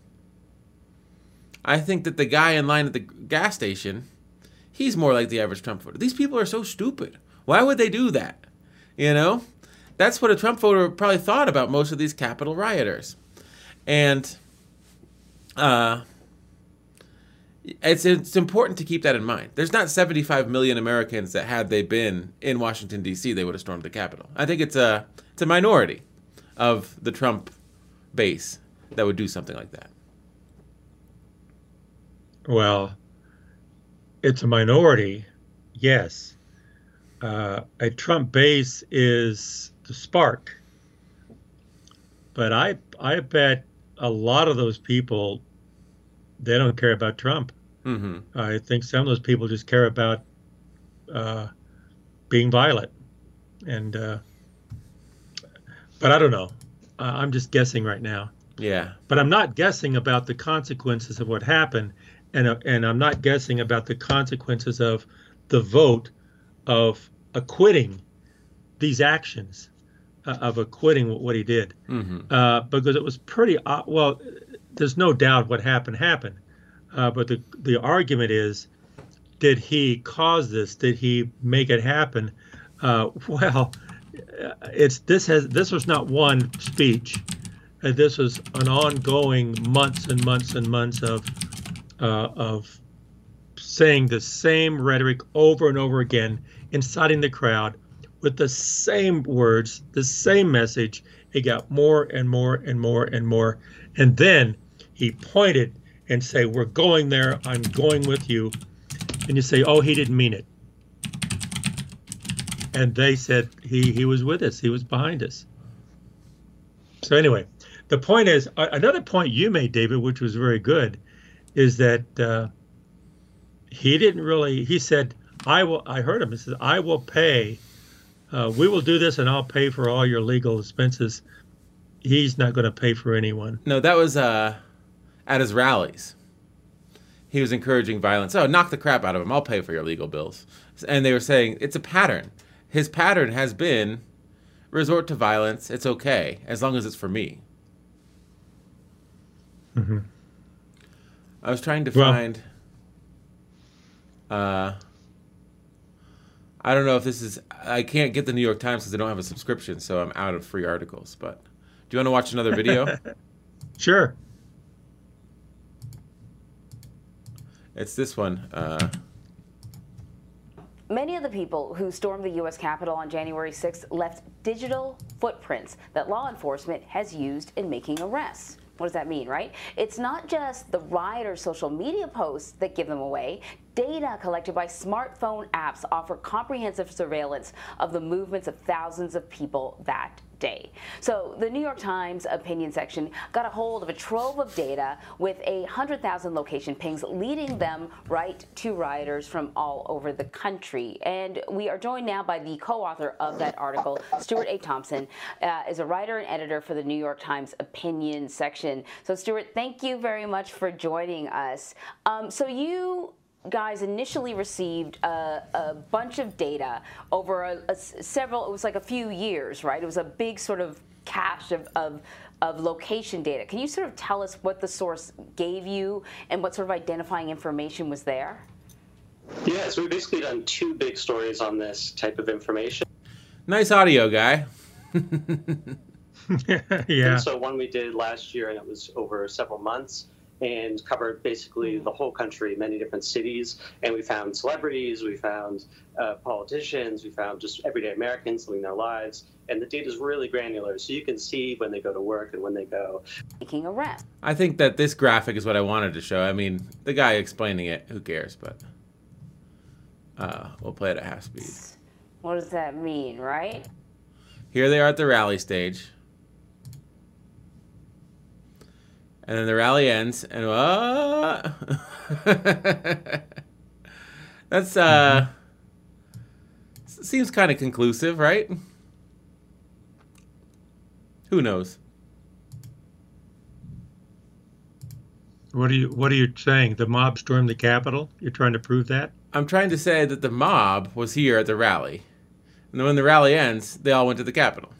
I think that the guy in line at the gas station, he's more like the average Trump voter. These people are so stupid. Why would they do that? You know? That's what a Trump voter probably thought about most of these Capitol rioters. And uh, it's it's important to keep that in mind. There's not 75 million Americans that had they been in Washington D.C. they would have stormed the Capitol. I think it's a it's a minority of the Trump base that would do something like that. Well, it's a minority, yes. Uh, a Trump base is the spark, but I I bet a lot of those people they don't care about Trump. Mm-hmm. I think some of those people just care about uh, being violent, and uh, but I don't know. Uh, I'm just guessing right now. Yeah. But I'm not guessing about the consequences of what happened, and uh, and I'm not guessing about the consequences of the vote of acquitting these actions uh, of acquitting what he did, Mm-hmm. uh, because it was pretty well. There's no doubt what happened happened, uh, but the the argument is, did he cause this? Did he make it happen? Uh, well, uh, it's this has this was not one speech. Uh, this was an ongoing months and months and months of uh, of saying the same rhetoric over and over again, inciting the crowd with the same words, the same message. It got more and more and more and more, and then he pointed and say, "We're going there. I'm going with you." And you say, "Oh, he didn't mean it." And they said he he was with us. He was behind us. So anyway, the point is another point you made, David, which was very good, is that uh, he didn't really. He said, "I will." I heard him. He said, "I will pay. Uh, we will do this, and I'll pay for all your legal expenses." He's not going to pay for anyone. No, that was uh, at his rallies. He was encouraging violence. Oh, knock the crap out of him. I'll pay for your legal bills. And they were saying it's a pattern. His pattern has been resort to violence. It's okay as long as it's for me. Mhm. I was trying to Well- find. Uh, I don't know if this is. I can't get the New York Times because I don't have a subscription, so I'm out of free articles. But do you want to watch another video? Sure. It's this one. Uh, Many of the people who stormed the U.S. Capitol on January 6th left digital footprints that law enforcement has used in making arrests. What does that mean, right? It's not just the rioters' social media posts that give them away. Data collected by smartphone apps offer comprehensive surveillance of the movements of thousands of people that day. So the New York Times opinion section got a hold of a trove of data with a 100,000 location pings leading them right to rioters from all over the country. And we are joined now by the co-author of that article, Stuart A. Thompson, uh, is a writer and editor for the New York Times opinion section. So Stuart, thank you very much for joining us. Um, so you guys initially received a, a bunch of data over a, a, several, it was like a few years, right? It was a big sort of cache of, of, of location data. Can you sort of tell us what the source gave you and what sort of identifying information was there? Yeah, so we've basically done two big stories on this type of information. Nice audio, guy. yeah. And so one we did last year, and it was over several months and covered basically the whole country, many different cities. And we found celebrities, we found uh, politicians, we found just everyday Americans living their lives. And the data is really granular, so you can see when they go to work and when they go. Making arrests. I think that this graphic is what I wanted to show. I mean, the guy explaining it, who cares? But uh, we'll play it at half speed. What does that mean, right? Here they are at the rally stage. And then the rally ends, and uh, that's uh, seems kind of conclusive, right? Who knows? What are you What are you saying? The mob stormed the Capitol. You're trying to prove that? I'm trying to say that the mob was here at the rally, and then when the rally ends, they all went to the Capitol.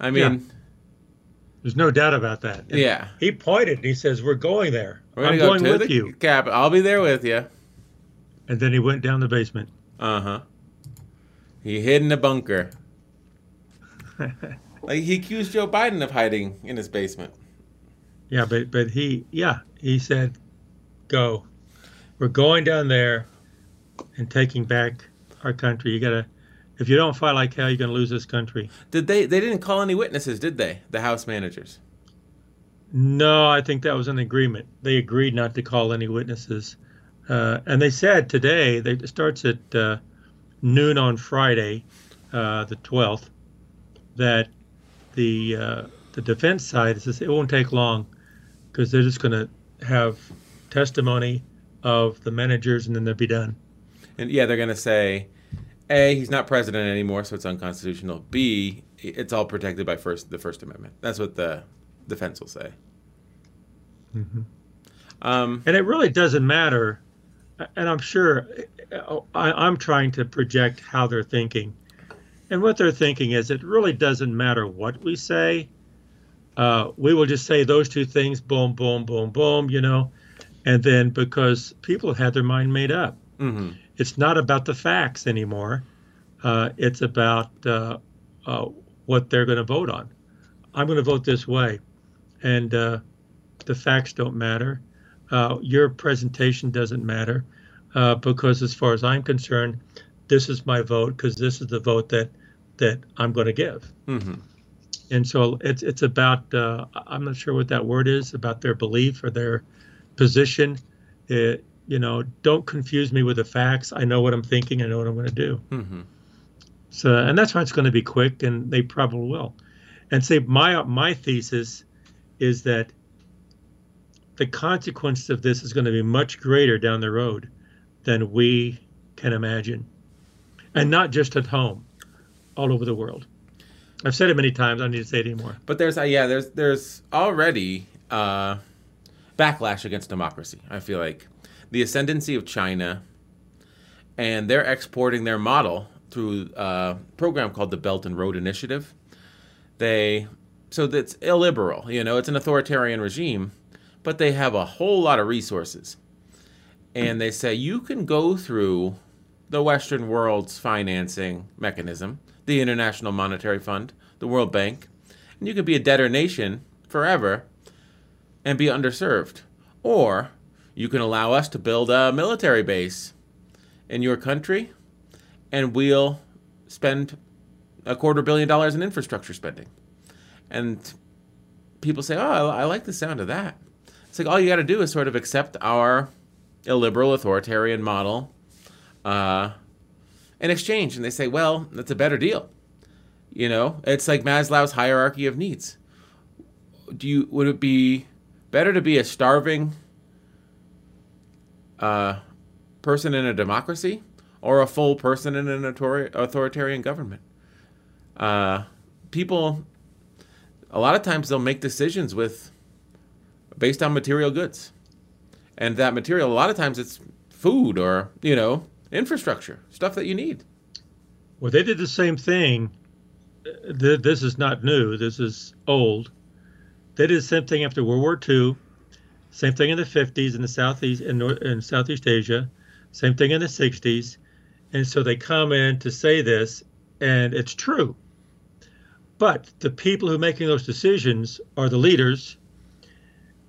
I mean. Yeah. There's no doubt about that. And Yeah. He pointed and he says, "We're going there. We're I'm go going with you." Cap. I'll be there with you. And then he went down the basement. Uh huh. He hid in a bunker. like he accused Joe Biden of hiding in his basement. Yeah, but but he yeah he said, "Go. We're going down there and taking back our country. You gotta. If you don't fight like hell, you're gonna lose this country." Did they? They didn't call any witnesses, did they? The House managers. No, I think that was an agreement. They agreed not to call any witnesses, uh, and they said today. They, it starts at uh, noon on Friday, uh, the 12th, that the uh, the defense side says it won't take long because they're just going to have testimony of the managers and then they'll be done. And yeah, they're gonna say, A, he's not president anymore, so it's unconstitutional. B, it's all protected by first the First Amendment. That's what the defense will say. Mhm. Um, And it really doesn't matter. And I'm sure I, I'm trying to project how they're thinking. And what they're thinking is it really doesn't matter what we say. Uh, we will just say those two things boom, boom, boom, boom, you know. And then because people have had their mind made up, mhm. it's not about the facts anymore. Uh, it's about uh, uh, what they're going to vote on. I'm going to vote this way, and uh, the facts don't matter. Uh, your presentation doesn't matter uh, because, as far as I'm concerned, this is my vote because this is the vote that that I'm going to give. Mhm. And so it's it's about uh, I'm not sure what that word is about their belief or their position. It, you know, don't confuse me with the facts. I know what I'm thinking. I know what I'm going to do. Mhm. So, and that's why it's going to be quick, and they probably will. And say my my thesis is that the consequence of this is going to be much greater down the road than we can imagine, and not just at home, all over the world. I've said it many times. I don't need to say it anymore. But there's uh, yeah, there's there's already uh, backlash against democracy. I feel like the ascendancy of China, and they're exporting their model through uh, a program called the Belt and Road Initiative. They so that's illiberal, you know, it's an authoritarian regime, but they have a whole lot of resources, and they say you can go through the Western world's financing mechanism, the International Monetary Fund, the World Bank, and you could be a debtor nation forever and be underserved. Or you can allow us to build a military base in your country, and we'll spend a quarter billion dollars in infrastructure spending. And people say, "Oh, I, like the sound of that." It's like all you got to do is sort of accept our illiberal authoritarian model uh, in exchange, and they say, "Well, that's a better deal." You know, it's like Maslow's hierarchy of needs. Do you would it be better to be a starving uh, person in a democracy or a full person in an authoritarian government? Uh, people, a lot of times, they'll make decisions with based on material goods, and that material, a lot of times, it's food or you know infrastructure stuff that you need. Well, they did the same thing this is not new. This is old. They did the same thing after World War II. Same thing in the 50s in the southeast in, North, in Southeast Asia. Same thing in the 60s. And so they come in to say this, and it's true. But the people who are making those decisions are the leaders,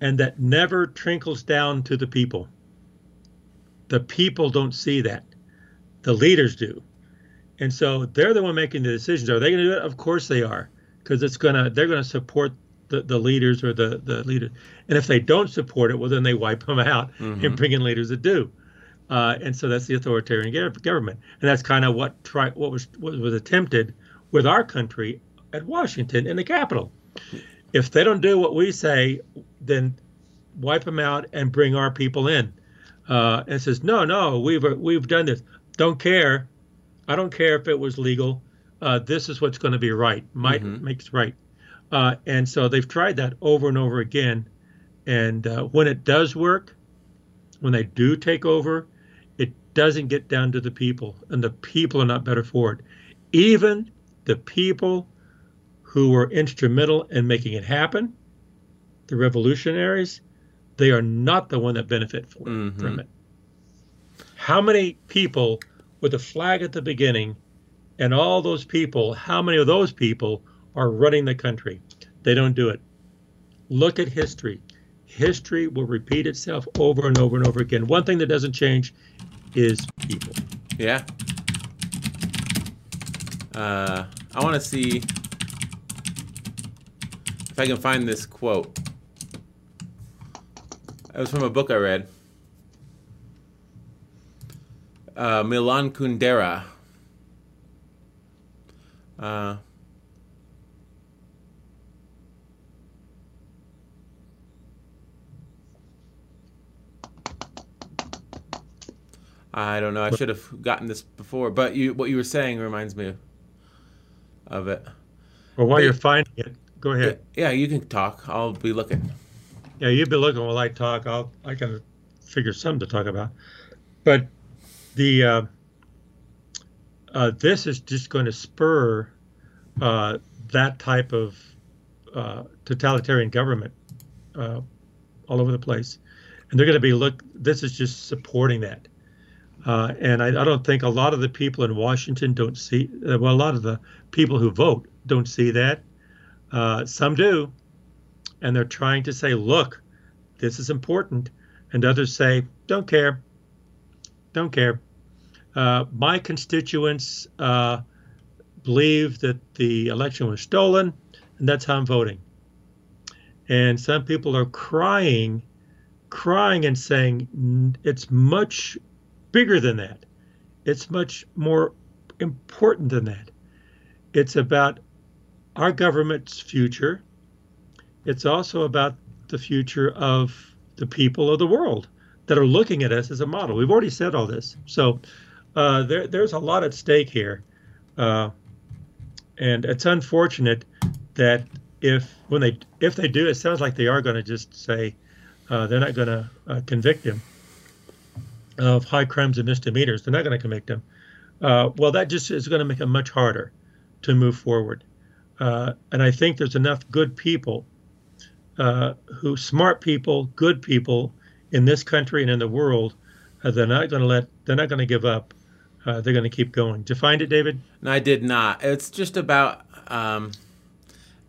and that never trickles down to the people. The people don't see that. The leaders do. And so they're the one making the decisions. Are they going to do it? Of course they are, because it's gonna they're going to support the, the leaders or the the leaders. And if they don't support it, well then they wipe them out mm-hmm. and bring in leaders that do. Uh, and so that's the authoritarian government, and that's kind of what try what was what was attempted with our country at Washington in the Capitol. If they don't do what we say, then wipe them out and bring our people in. Uh, and says, no, no, we've we've done this. Don't care. I don't care if it was legal. Uh, this is what's going to be right. Might mm-hmm. makes right. Uh, and so they've tried that over and over again. And uh, when it does work, when they do take over, it doesn't get down to the people, and the people are not better for it. Even the people who were instrumental in making it happen, the revolutionaries, they are not the one that benefit for, mm-hmm. from it. How many people with a flag at the beginning, and all those people, how many of those people are running the country? They don't do it. Look at history. History will repeat itself over and over and over again. One thing that doesn't change is people. Yeah. Uh, I want to see if I can find this quote. It was from a book I read uh, Milan Kundera. Uh, I don't know. I should have gotten this before, but you what you were saying reminds me of it. Well, while but, you're finding it, go ahead. Yeah, you can talk. I'll be looking. Yeah, you'll be looking while I talk. I'll I can figure something to talk about. But the uh, uh, this is just going to spur uh, that type of uh, totalitarian government uh, all over the place, and they're going to be look. This is just supporting that, uh, and I, I, don't think a lot of the people in Washington don't see. well, a lot of the people who vote don't see that. some do, and they're trying to say, "Look, this is important," and others say, "Don't care." don't care. Uh, my constituents uh, believe that the election was stolen, and that's how I'm voting. And some people are crying, crying and saying it's much bigger than that. It's much more important than that. It's about our government's future. It's also about the future of the people of the world that are looking at us as a model. We've already said all this, so uh, there, there's a lot at stake here, uh, and it's unfortunate that if when they if they do, it sounds like they are going to just say uh, they're not going to uh, convict him of high crimes and misdemeanors. They're not going to convict him. Uh, well, that just is going to make it much harder to move forward. Uh, and I think there's enough good people who smart people, good people in this country and in the world, uh, they're not going to let they're not going to give up. Uh, they're going to keep going. Did you find it, David? No, I did not. It's just about um,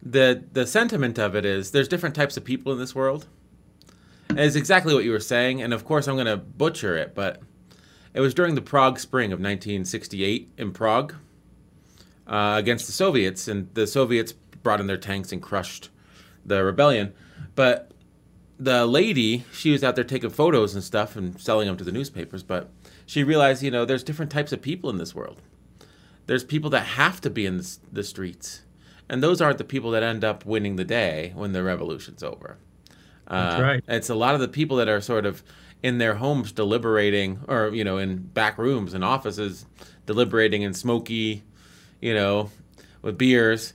the the sentiment of it is there's different types of people in this world. It's exactly what you were saying, and of course I'm going to butcher it, but It was during the Prague Spring of 1968 in Prague uh, against the Soviets, and the Soviets brought in their tanks and crushed the rebellion. But the lady, she was out there taking photos and stuff and selling them to the newspapers, but she realized, you know, there's different types of people in this world. There's people that have to be in the streets, and those aren't the people that end up winning the day when the revolution's over. Uh, right. It's a lot of the people that are sort of in their homes deliberating, or you know, in back rooms and offices, deliberating in smoky, you know, with beers,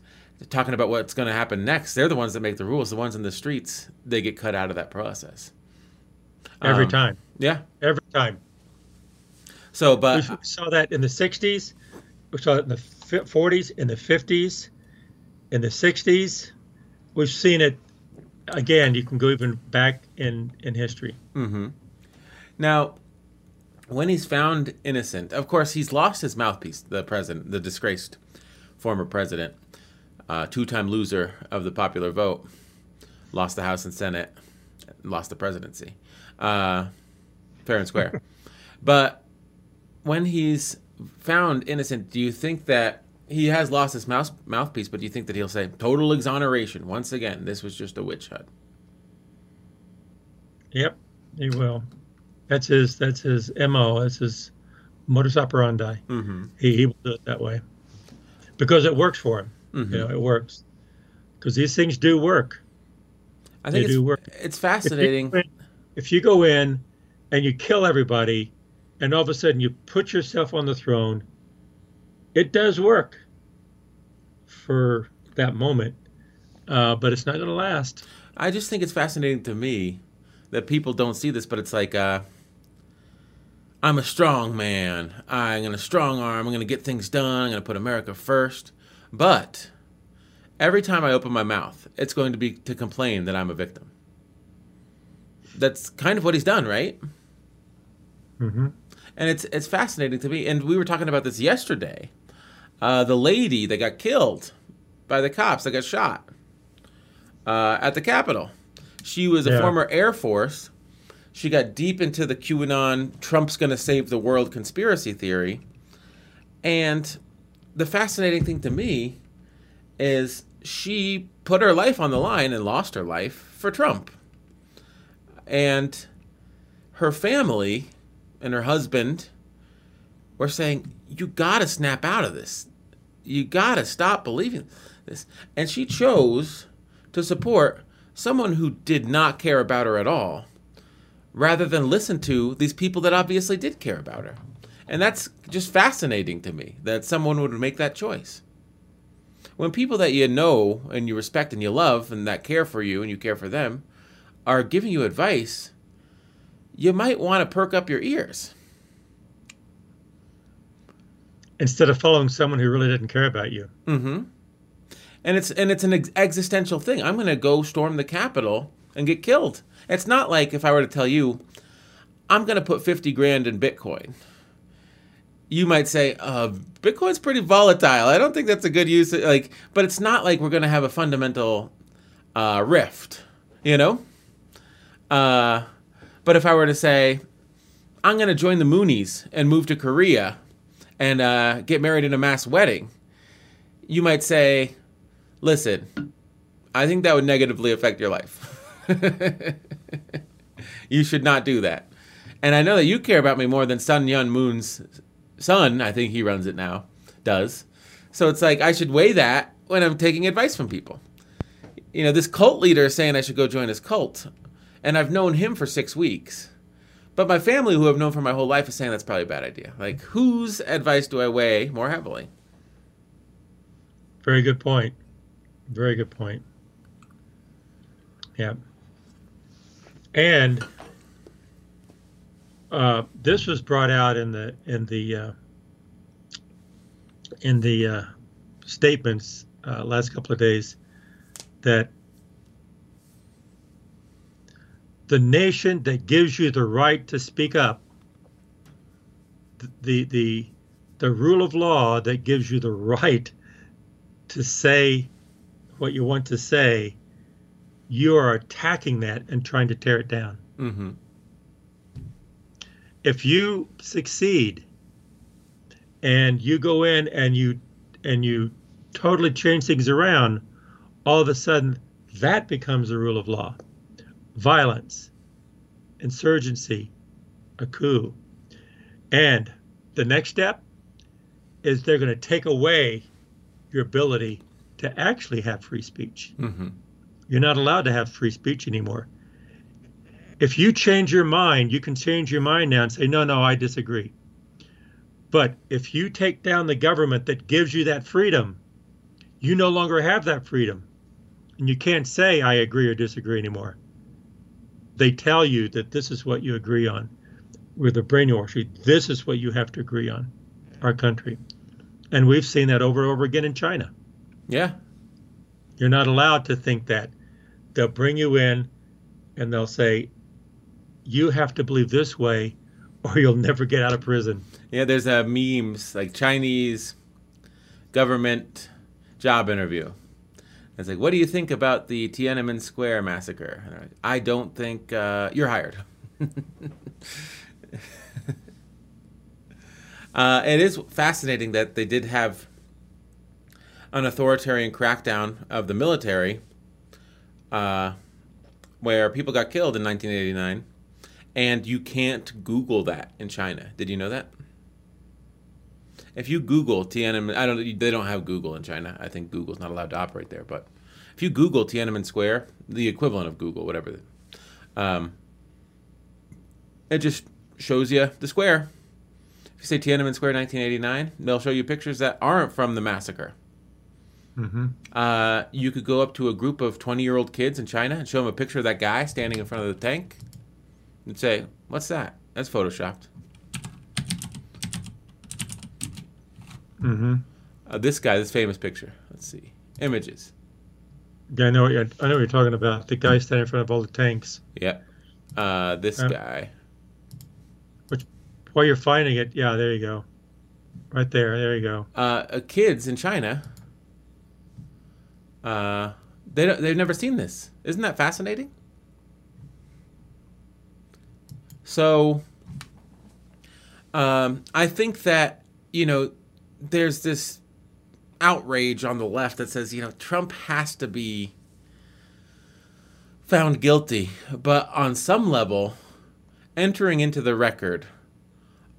talking about what's going to happen next. They're the ones that make the rules. The ones in the streets, they get cut out of that process. Every um, time. Yeah. Every time. So, but we saw that in the '60s. We saw it in the '40s, in the '50s, in the '60s. We've seen it again. You can go even back in in history. Mm-hmm. Now, when he's found innocent, of course, he's lost his mouthpiece, the president, the disgraced former president, uh, two time loser of the popular vote, lost the House and Senate, lost the presidency, uh, fair and square. but when he's found innocent, do you think that he has lost his mouth, mouthpiece, but do you think that he'll say total exoneration once again? This was just a witch hunt. Yep, he will. That's his. That's his mo. That's his modus operandi. Mm-hmm. He, he will do it that way because it works for him. Mm-hmm. You know, it works because these things do work. I think they do work. It's fascinating. If you, in, if you go in and you kill everybody, and all of a sudden you put yourself on the throne, it does work for that moment, uh, but it's not going to last. I just think it's fascinating to me that people don't see this, but it's like. Uh, I'm a strong man. I'm going to strong arm. I'm going to get things done. I'm going to put America first. But every time I open my mouth, it's going to be to complain that I'm a victim. That's kind of what he's done, right? Mm-hmm. And it's it's fascinating to me. And we were talking about this yesterday. Uh, the lady that got killed by the cops that got shot uh, at the Capitol. She was a yeah. former Air Force she got deep into the QAnon Trump's going to save the world conspiracy theory. And the fascinating thing to me is she put her life on the line and lost her life for Trump. And her family and her husband were saying, You got to snap out of this. You got to stop believing this. And she chose to support someone who did not care about her at all rather than listen to these people that obviously did care about her. And that's just fascinating to me that someone would make that choice. When people that you know and you respect and you love and that care for you and you care for them are giving you advice, you might want to perk up your ears. Instead of following someone who really didn't care about you. Mm-hmm. And it's and it's an ex- existential thing. I'm going to go storm the Capitol and get killed. It's not like if I were to tell you, I'm going to put 50 grand in Bitcoin. You might say, uh, Bitcoin's pretty volatile. I don't think that's a good use. Of, like, but it's not like we're going to have a fundamental uh, rift, you know. Uh, but if I were to say, I'm going to join the Moonies and move to Korea and uh, get married in a mass wedding, you might say, listen, I think that would negatively affect your life. you should not do that. And I know that you care about me more than Sun Myung Moon's son, I think he runs it now, does. So it's like I should weigh that when I'm taking advice from people. You know, this cult leader is saying I should go join his cult, and I've known him for six weeks. But my family, who I've known for my whole life, is saying that's probably a bad idea. Like, whose advice do I weigh more heavily? Very good point. Very good point. Yeah. And uh, this was brought out in the in the uh, in the uh, statements uh, last couple of days that the nation that gives you the right to speak up, the the the rule of law that gives you the right to say what you want to say you are attacking that and trying to tear it down. Mm-hmm. if you succeed and you go in and you and you totally change things around, all of a sudden that becomes the rule of law. Violence, insurgency, a coup. And the next step is they're going to take away your ability to actually have free speech. Mm-hmm. You're not allowed to have free speech anymore. If you change your mind, you can change your mind now and say, no, no, I disagree. But if you take down the government that gives you that freedom, you no longer have that freedom. And you can't say, I agree or disagree anymore. They tell you that this is what you agree on with the brainwashing. This is what you have to agree on, our country. And we've seen that over and over again in China. Yeah. You're not allowed to think that. They'll bring you in and they'll say, you have to believe this way or you'll never get out of prison. Yeah, there's a memes like Chinese government job interview. It's like, what do you think about the Tiananmen Square massacre? Like, I don't think uh, you're hired. uh, it is fascinating that they did have an authoritarian crackdown of the military uh, where people got killed in 1989 and you can't google that in china did you know that if you google tiananmen i don't they don't have google in china i think google's not allowed to operate there but if you google tiananmen square the equivalent of google whatever um, it just shows you the square if you say tiananmen square 1989 they'll show you pictures that aren't from the massacre Mm-hmm. uh, you could go up to a group of 20 year old kids in China and show them a picture of that guy standing in front of the tank and say, What's that? That's photoshopped. Mm-hmm. Uh, this guy, this famous picture. Let's see. Images. Yeah, I know. What you're, I know what you're talking about. The guy standing in front of all the tanks. Yep. Uh, this Um, guy. Which, while you're finding it, yeah, there you go. Right there. There you go. Uh, uh, kids in China. Uh, they don't, they've never seen this. Isn't that fascinating? So, um, I think that you know, there's this outrage on the left that says you know Trump has to be found guilty, but on some level, entering into the record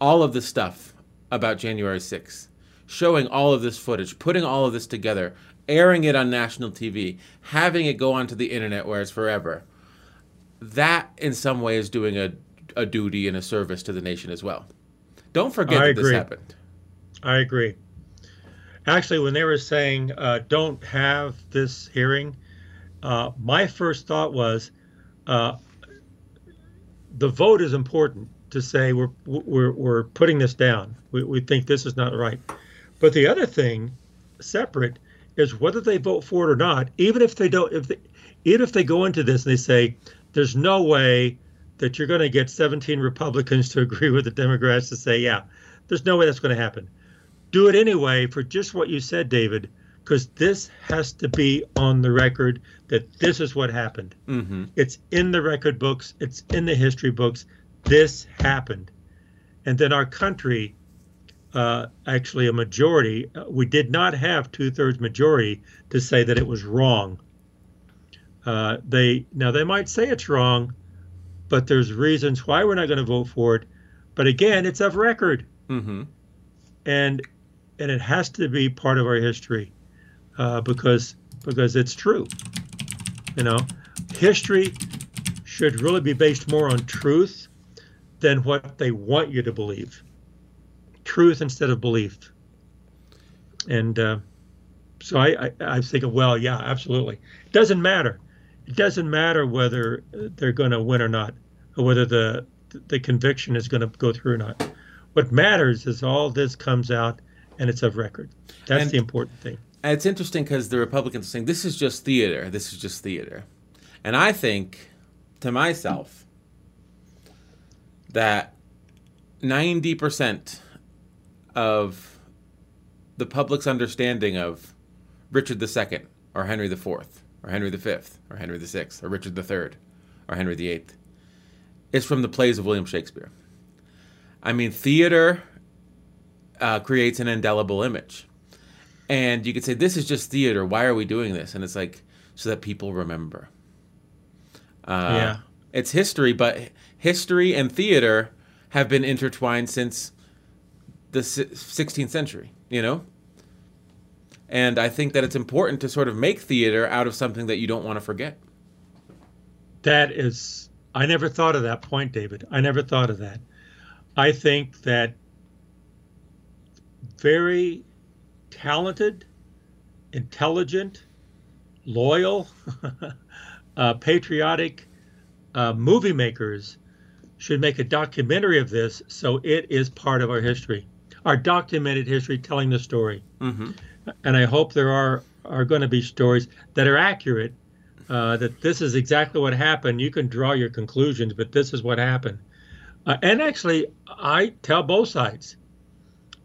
all of the stuff about January 6th, showing all of this footage, putting all of this together, airing it on national TV, having it go onto the internet where it's forever. That, in some way, is doing a, a duty and a service to the nation as well. Don't forget I that this happened. I agree. Actually, when they were saying uh, don't have this hearing, uh, my first thought was uh, the vote is important to say we're we're, we're putting this down. We, we think this is not right. But the other thing, separate, is whether they vote for it or not. Even if they don't, if they, even if they go into this and they say there's no way that you're going to get 17 Republicans to agree with the Democrats to say yeah, there's no way that's going to happen do it anyway for just what you said, David, because this has to be on the record that this is what happened. Mm-hmm. It's in the record books, it's in the history books. This happened. And then our country, uh, actually, a majority, uh, we did not have two thirds majority to say that it was wrong. Uh, they now they might say it's wrong, but there's reasons why we're not going to vote for it. But again, it's of record Mm-hmm. and and it has to be part of our history uh, because because it's true. You know, history should really be based more on truth than what they want you to believe. Truth instead of belief. And uh, so I, I I think well yeah absolutely it doesn't matter it doesn't matter whether they're going to win or not or whether the the conviction is going to go through or not. What matters is all this comes out and it's of record. That's And- the important thing. And it's interesting because the Republicans are saying this is just theater. This is just theater, and I think to myself that ninety percent of the public's understanding of Richard II or Henry IV or Henry V or Henry VI or Richard III or Henry VIII is from the plays of William Shakespeare. I mean, theater uh, creates an indelible image. And you could say, this is just theater. Why are we doing this? And it's like, so that people remember. Uh, Yeah. It's history, but history and theater have been intertwined since the 16th century, you know? And I think that it's important to sort of make theater out of something that you don't want to forget. That is, I never thought of that point, David. I never thought of that. I think that very talented, intelligent, loyal, uh, patriotic uh, movie makers should make a documentary of this so it is part of our history, our documented history telling the story. Mm-hmm. And I hope there are, are going to be stories that are accurate uh, that this is exactly what happened. You can draw your conclusions, but this is what happened. Uh, and actually, I tell both sides.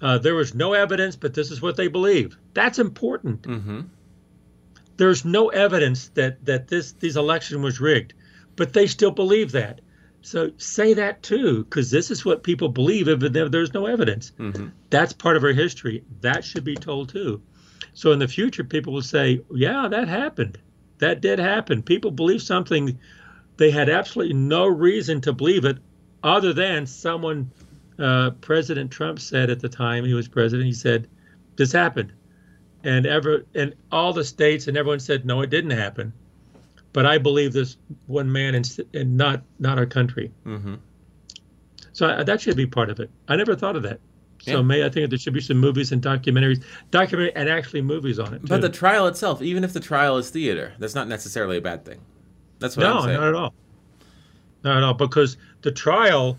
Uh, there was no evidence, but this is what they believe. That's important. Mm-hmm. There's no evidence that that this this election was rigged, but they still believe that. So say that too, because this is what people believe, even though there's no evidence. Mm-hmm. That's part of our history. That should be told too. So in the future, people will say, "Yeah, that happened. That did happen." People believe something they had absolutely no reason to believe it, other than someone. Uh, president Trump said at the time he was president, he said, "This happened," and ever and all the states and everyone said, "No, it didn't happen." But I believe this one man and, and not not our country. Mm-hmm. So I, that should be part of it. I never thought of that. So Yeah. may I think there should be some movies and documentaries, documentary and actually movies on it. But the trial itself, even if the trial is theater, that's not necessarily a bad thing. That's what no, I'm saying. not at all. Not at all, because the trial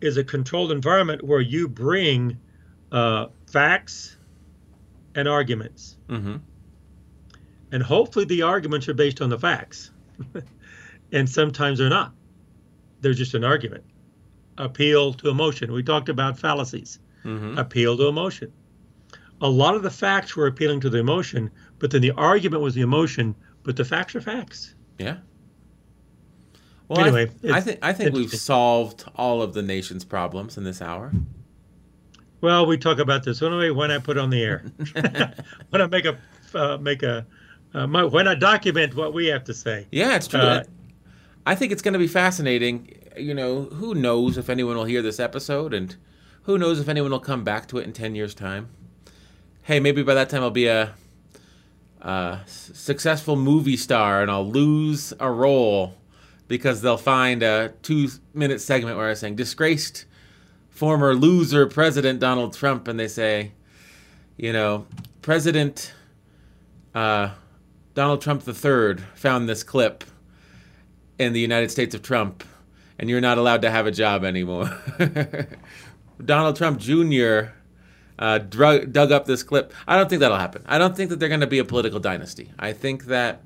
is a controlled environment where you bring uh, facts and arguments, Mm-hmm. and hopefully the arguments are based on the facts, and sometimes they're not. They're just an argument. Appeal to emotion. We talked about fallacies. Mm-hmm. Appeal to emotion. A lot of the facts were appealing to the emotion, but then the argument was the emotion. But the facts are facts. Yeah. Well, Anyway, I, th- I think I think we've solved all of the nation's problems in this hour. Well, we talk about this anyway when I put on the air. when I make a uh, make a uh, my, when I document what we have to say. Yeah, it's true. Uh, I think it's going to be fascinating. You know, who knows if anyone will hear this episode, and who knows if anyone will come back to it in ten years' time. Hey, maybe by that time I'll be a successful movie star, and I'll lose a role because they'll find a two-minute segment where I'm saying disgraced former loser President Donald Trump, and they say, you know, President uh, Donald Trump III found this clip in the United States of Trump, and you're not allowed to have a job anymore. Donald Trump Jr. Uh, drug, dug up this clip. I don't think that'll happen. I don't think that they're going to be a political dynasty. I think that,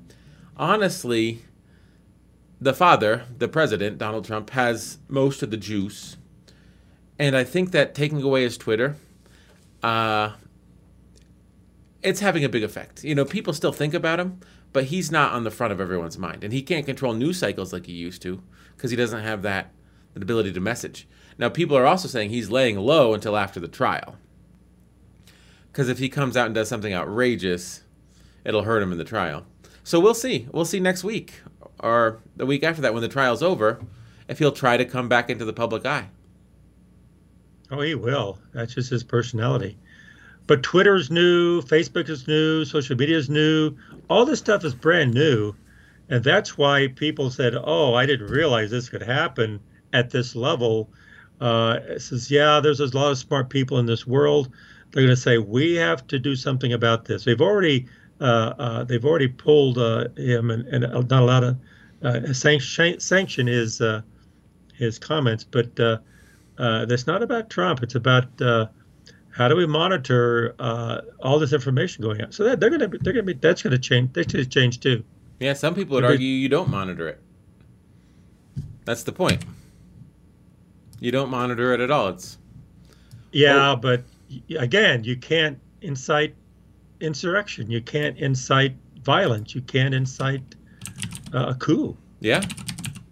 honestly, the father, the president, Donald Trump, has most of the juice. And I think that taking away his Twitter, uh, it's having a big effect. You know, people still think about him, but he's not on the front of everyone's mind, and he can't control news cycles like he used to because he doesn't have that ability to message. Now, people are also saying he's laying low until after the trial, because if he comes out and does something outrageous, it'll hurt him in the trial. So we'll see. We'll see next week or the week after that when the trial's over if he'll try to come back into the public eye. Oh, he will. That's just his personality. But Twitter's new, Facebook is new, social media is new. All this stuff is brand new. And that's why people said, oh, I didn't realize this could happen at this level. Uh, it says, yeah, there's a lot of smart people in this world. They're going to say, we have to do something about this. They've already uh, uh, they've already pulled uh, him and, and not allowed to uh, sanction, sanction his uh, his comments. But uh, uh, that's not about Trump. It's about uh, how do we monitor uh, all this information going out. So that, they're going to be, they're going to be that's going to change. That's going to change too. Yeah, some people would argue you don't monitor it. That's the point. You don't monitor it at all. It's Yeah, but again, you can't incite insurrection. You can't incite violence. You can't incite uh, a coup. yeah.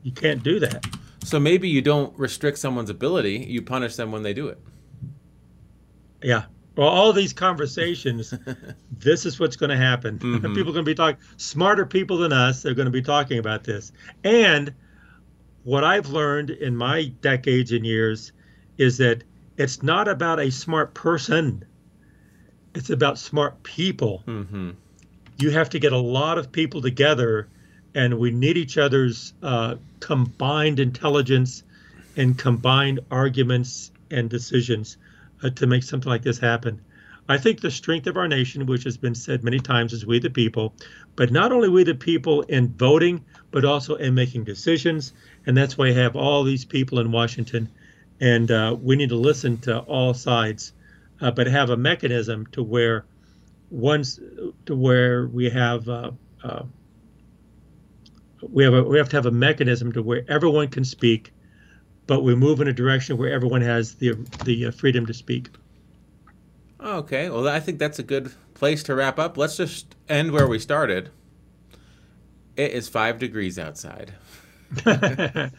You can't do that. So maybe you don't restrict someone's ability; you punish them when they do it. Yeah. Well, all these conversations, this is what's going to happen. Mhm. People are going to be talking, smarter people than us, they're going to be talking about this. And what I've learned in my decades and years is that it's not about a smart person, it's about smart people. Mm-hmm. You have to get a lot of people together, and we need each other's uh, combined intelligence and combined arguments and decisions uh, to make something like this happen. I think the strength of our nation, which has been said many times, is we the people, but not only we the people in voting, but also in making decisions. And that's why I have all these people in Washington. And uh, we need to listen to all sides, uh, but have a mechanism to where once to where we have uh, uh, we have a, we have to have a mechanism to where everyone can speak, but we move in a direction where everyone has the the uh, freedom to speak. Okay, well, I think that's a good place to wrap up. Let's just end where we started. It is five degrees outside.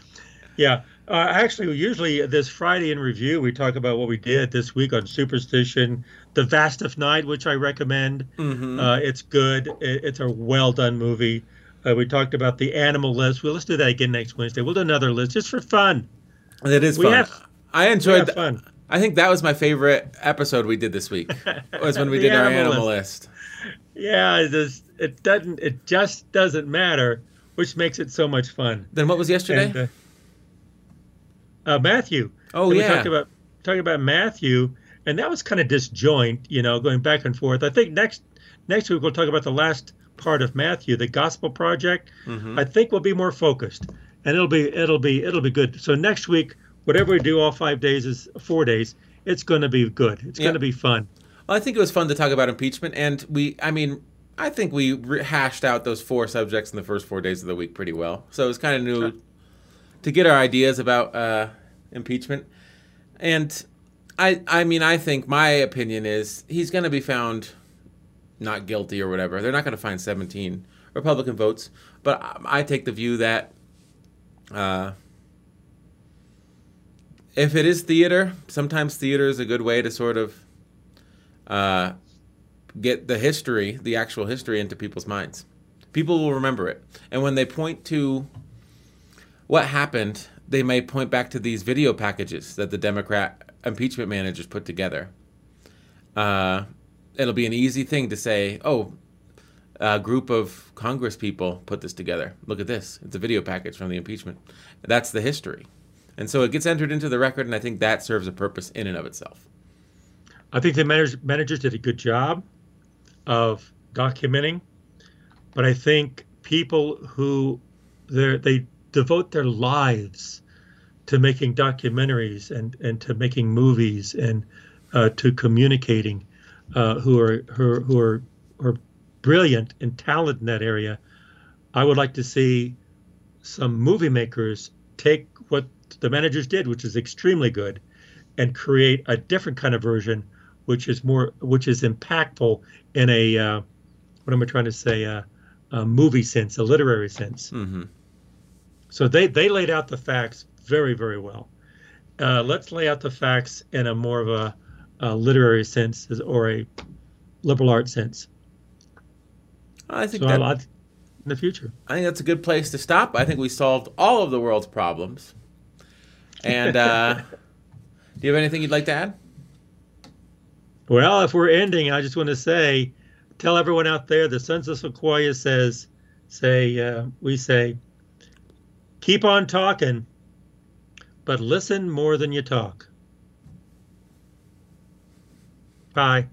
Yeah. Uh, actually, usually this Friday in review, we talk about what we did this week on Superstition, The Vast of Night, which I recommend. Mhm. Uh, it's good. It, it's a well done movie. Uh, we talked about the animal list. Well, let's do that again next Wednesday. We'll do another list just for fun. It is We fun. have- I enjoyed th- fun. I think that was my favorite episode we did this week. Was when we did our animal animal list. Yeah, it, just, it doesn't. It just doesn't matter, which makes it so much fun. Then what was yesterday? And, uh, uh, Matthew. Oh, And yeah. We talked about talking about Matthew, and that was kind of disjoint, you know, going back and forth. I think next next week we'll talk about the last part of Matthew, the Gospel Project. Mhm. I think we'll be more focused, and it'll be it'll be it'll be good. So next week, whatever we do, all five days is four days. It's going to be good. It's Yeah. going to be fun. Well, I think it was fun to talk about impeachment, and we, I mean, I think we re- hashed out those four subjects in the first four days of the week pretty well. So it was kind of new to get our ideas about uh, impeachment. And I, I mean, I think my opinion is he's going to be found not guilty or whatever. They're not going to find 17 Republican votes, but I, I take the view that uh, if it is theater, sometimes theater is a good way to sort of uh, get the history, the actual history, into people's minds. People will remember it, and when they point to what happened, they may point back to these video packages that the Democrat impeachment managers put together. Uh, it'll be an easy thing to say, "Oh, a group of Congress people put this together. Look at this; it's a video package from the impeachment." That's the history, and so it gets entered into the record, and I think that serves a purpose in and of itself. I think the managers, managers did a good job of documenting, but I think people who they devote their lives to making documentaries and, and to making movies and uh, to communicating, uh, who are who are, who are are brilliant and talented in that area. I would like to see some movie makers take what the managers did, which is extremely good, and create a different kind of version, which is more, which is impactful in a, uh, what am I trying to say, uh, a movie sense, a literary sense. Mm-hmm. So they they laid out the facts very very well. Uh, let's lay out the facts in a more of a, a literary sense or a liberal arts sense. I think So that, I, I, in the future. I think that's a good place to stop. I think we solved all of the world's problems. And uh, do you have anything you'd like to add? Well, if we're ending, I just want to say, tell everyone out there, the Sons of Sequoia says, say, uh, we say, keep on talking, but listen more than you talk. Bye.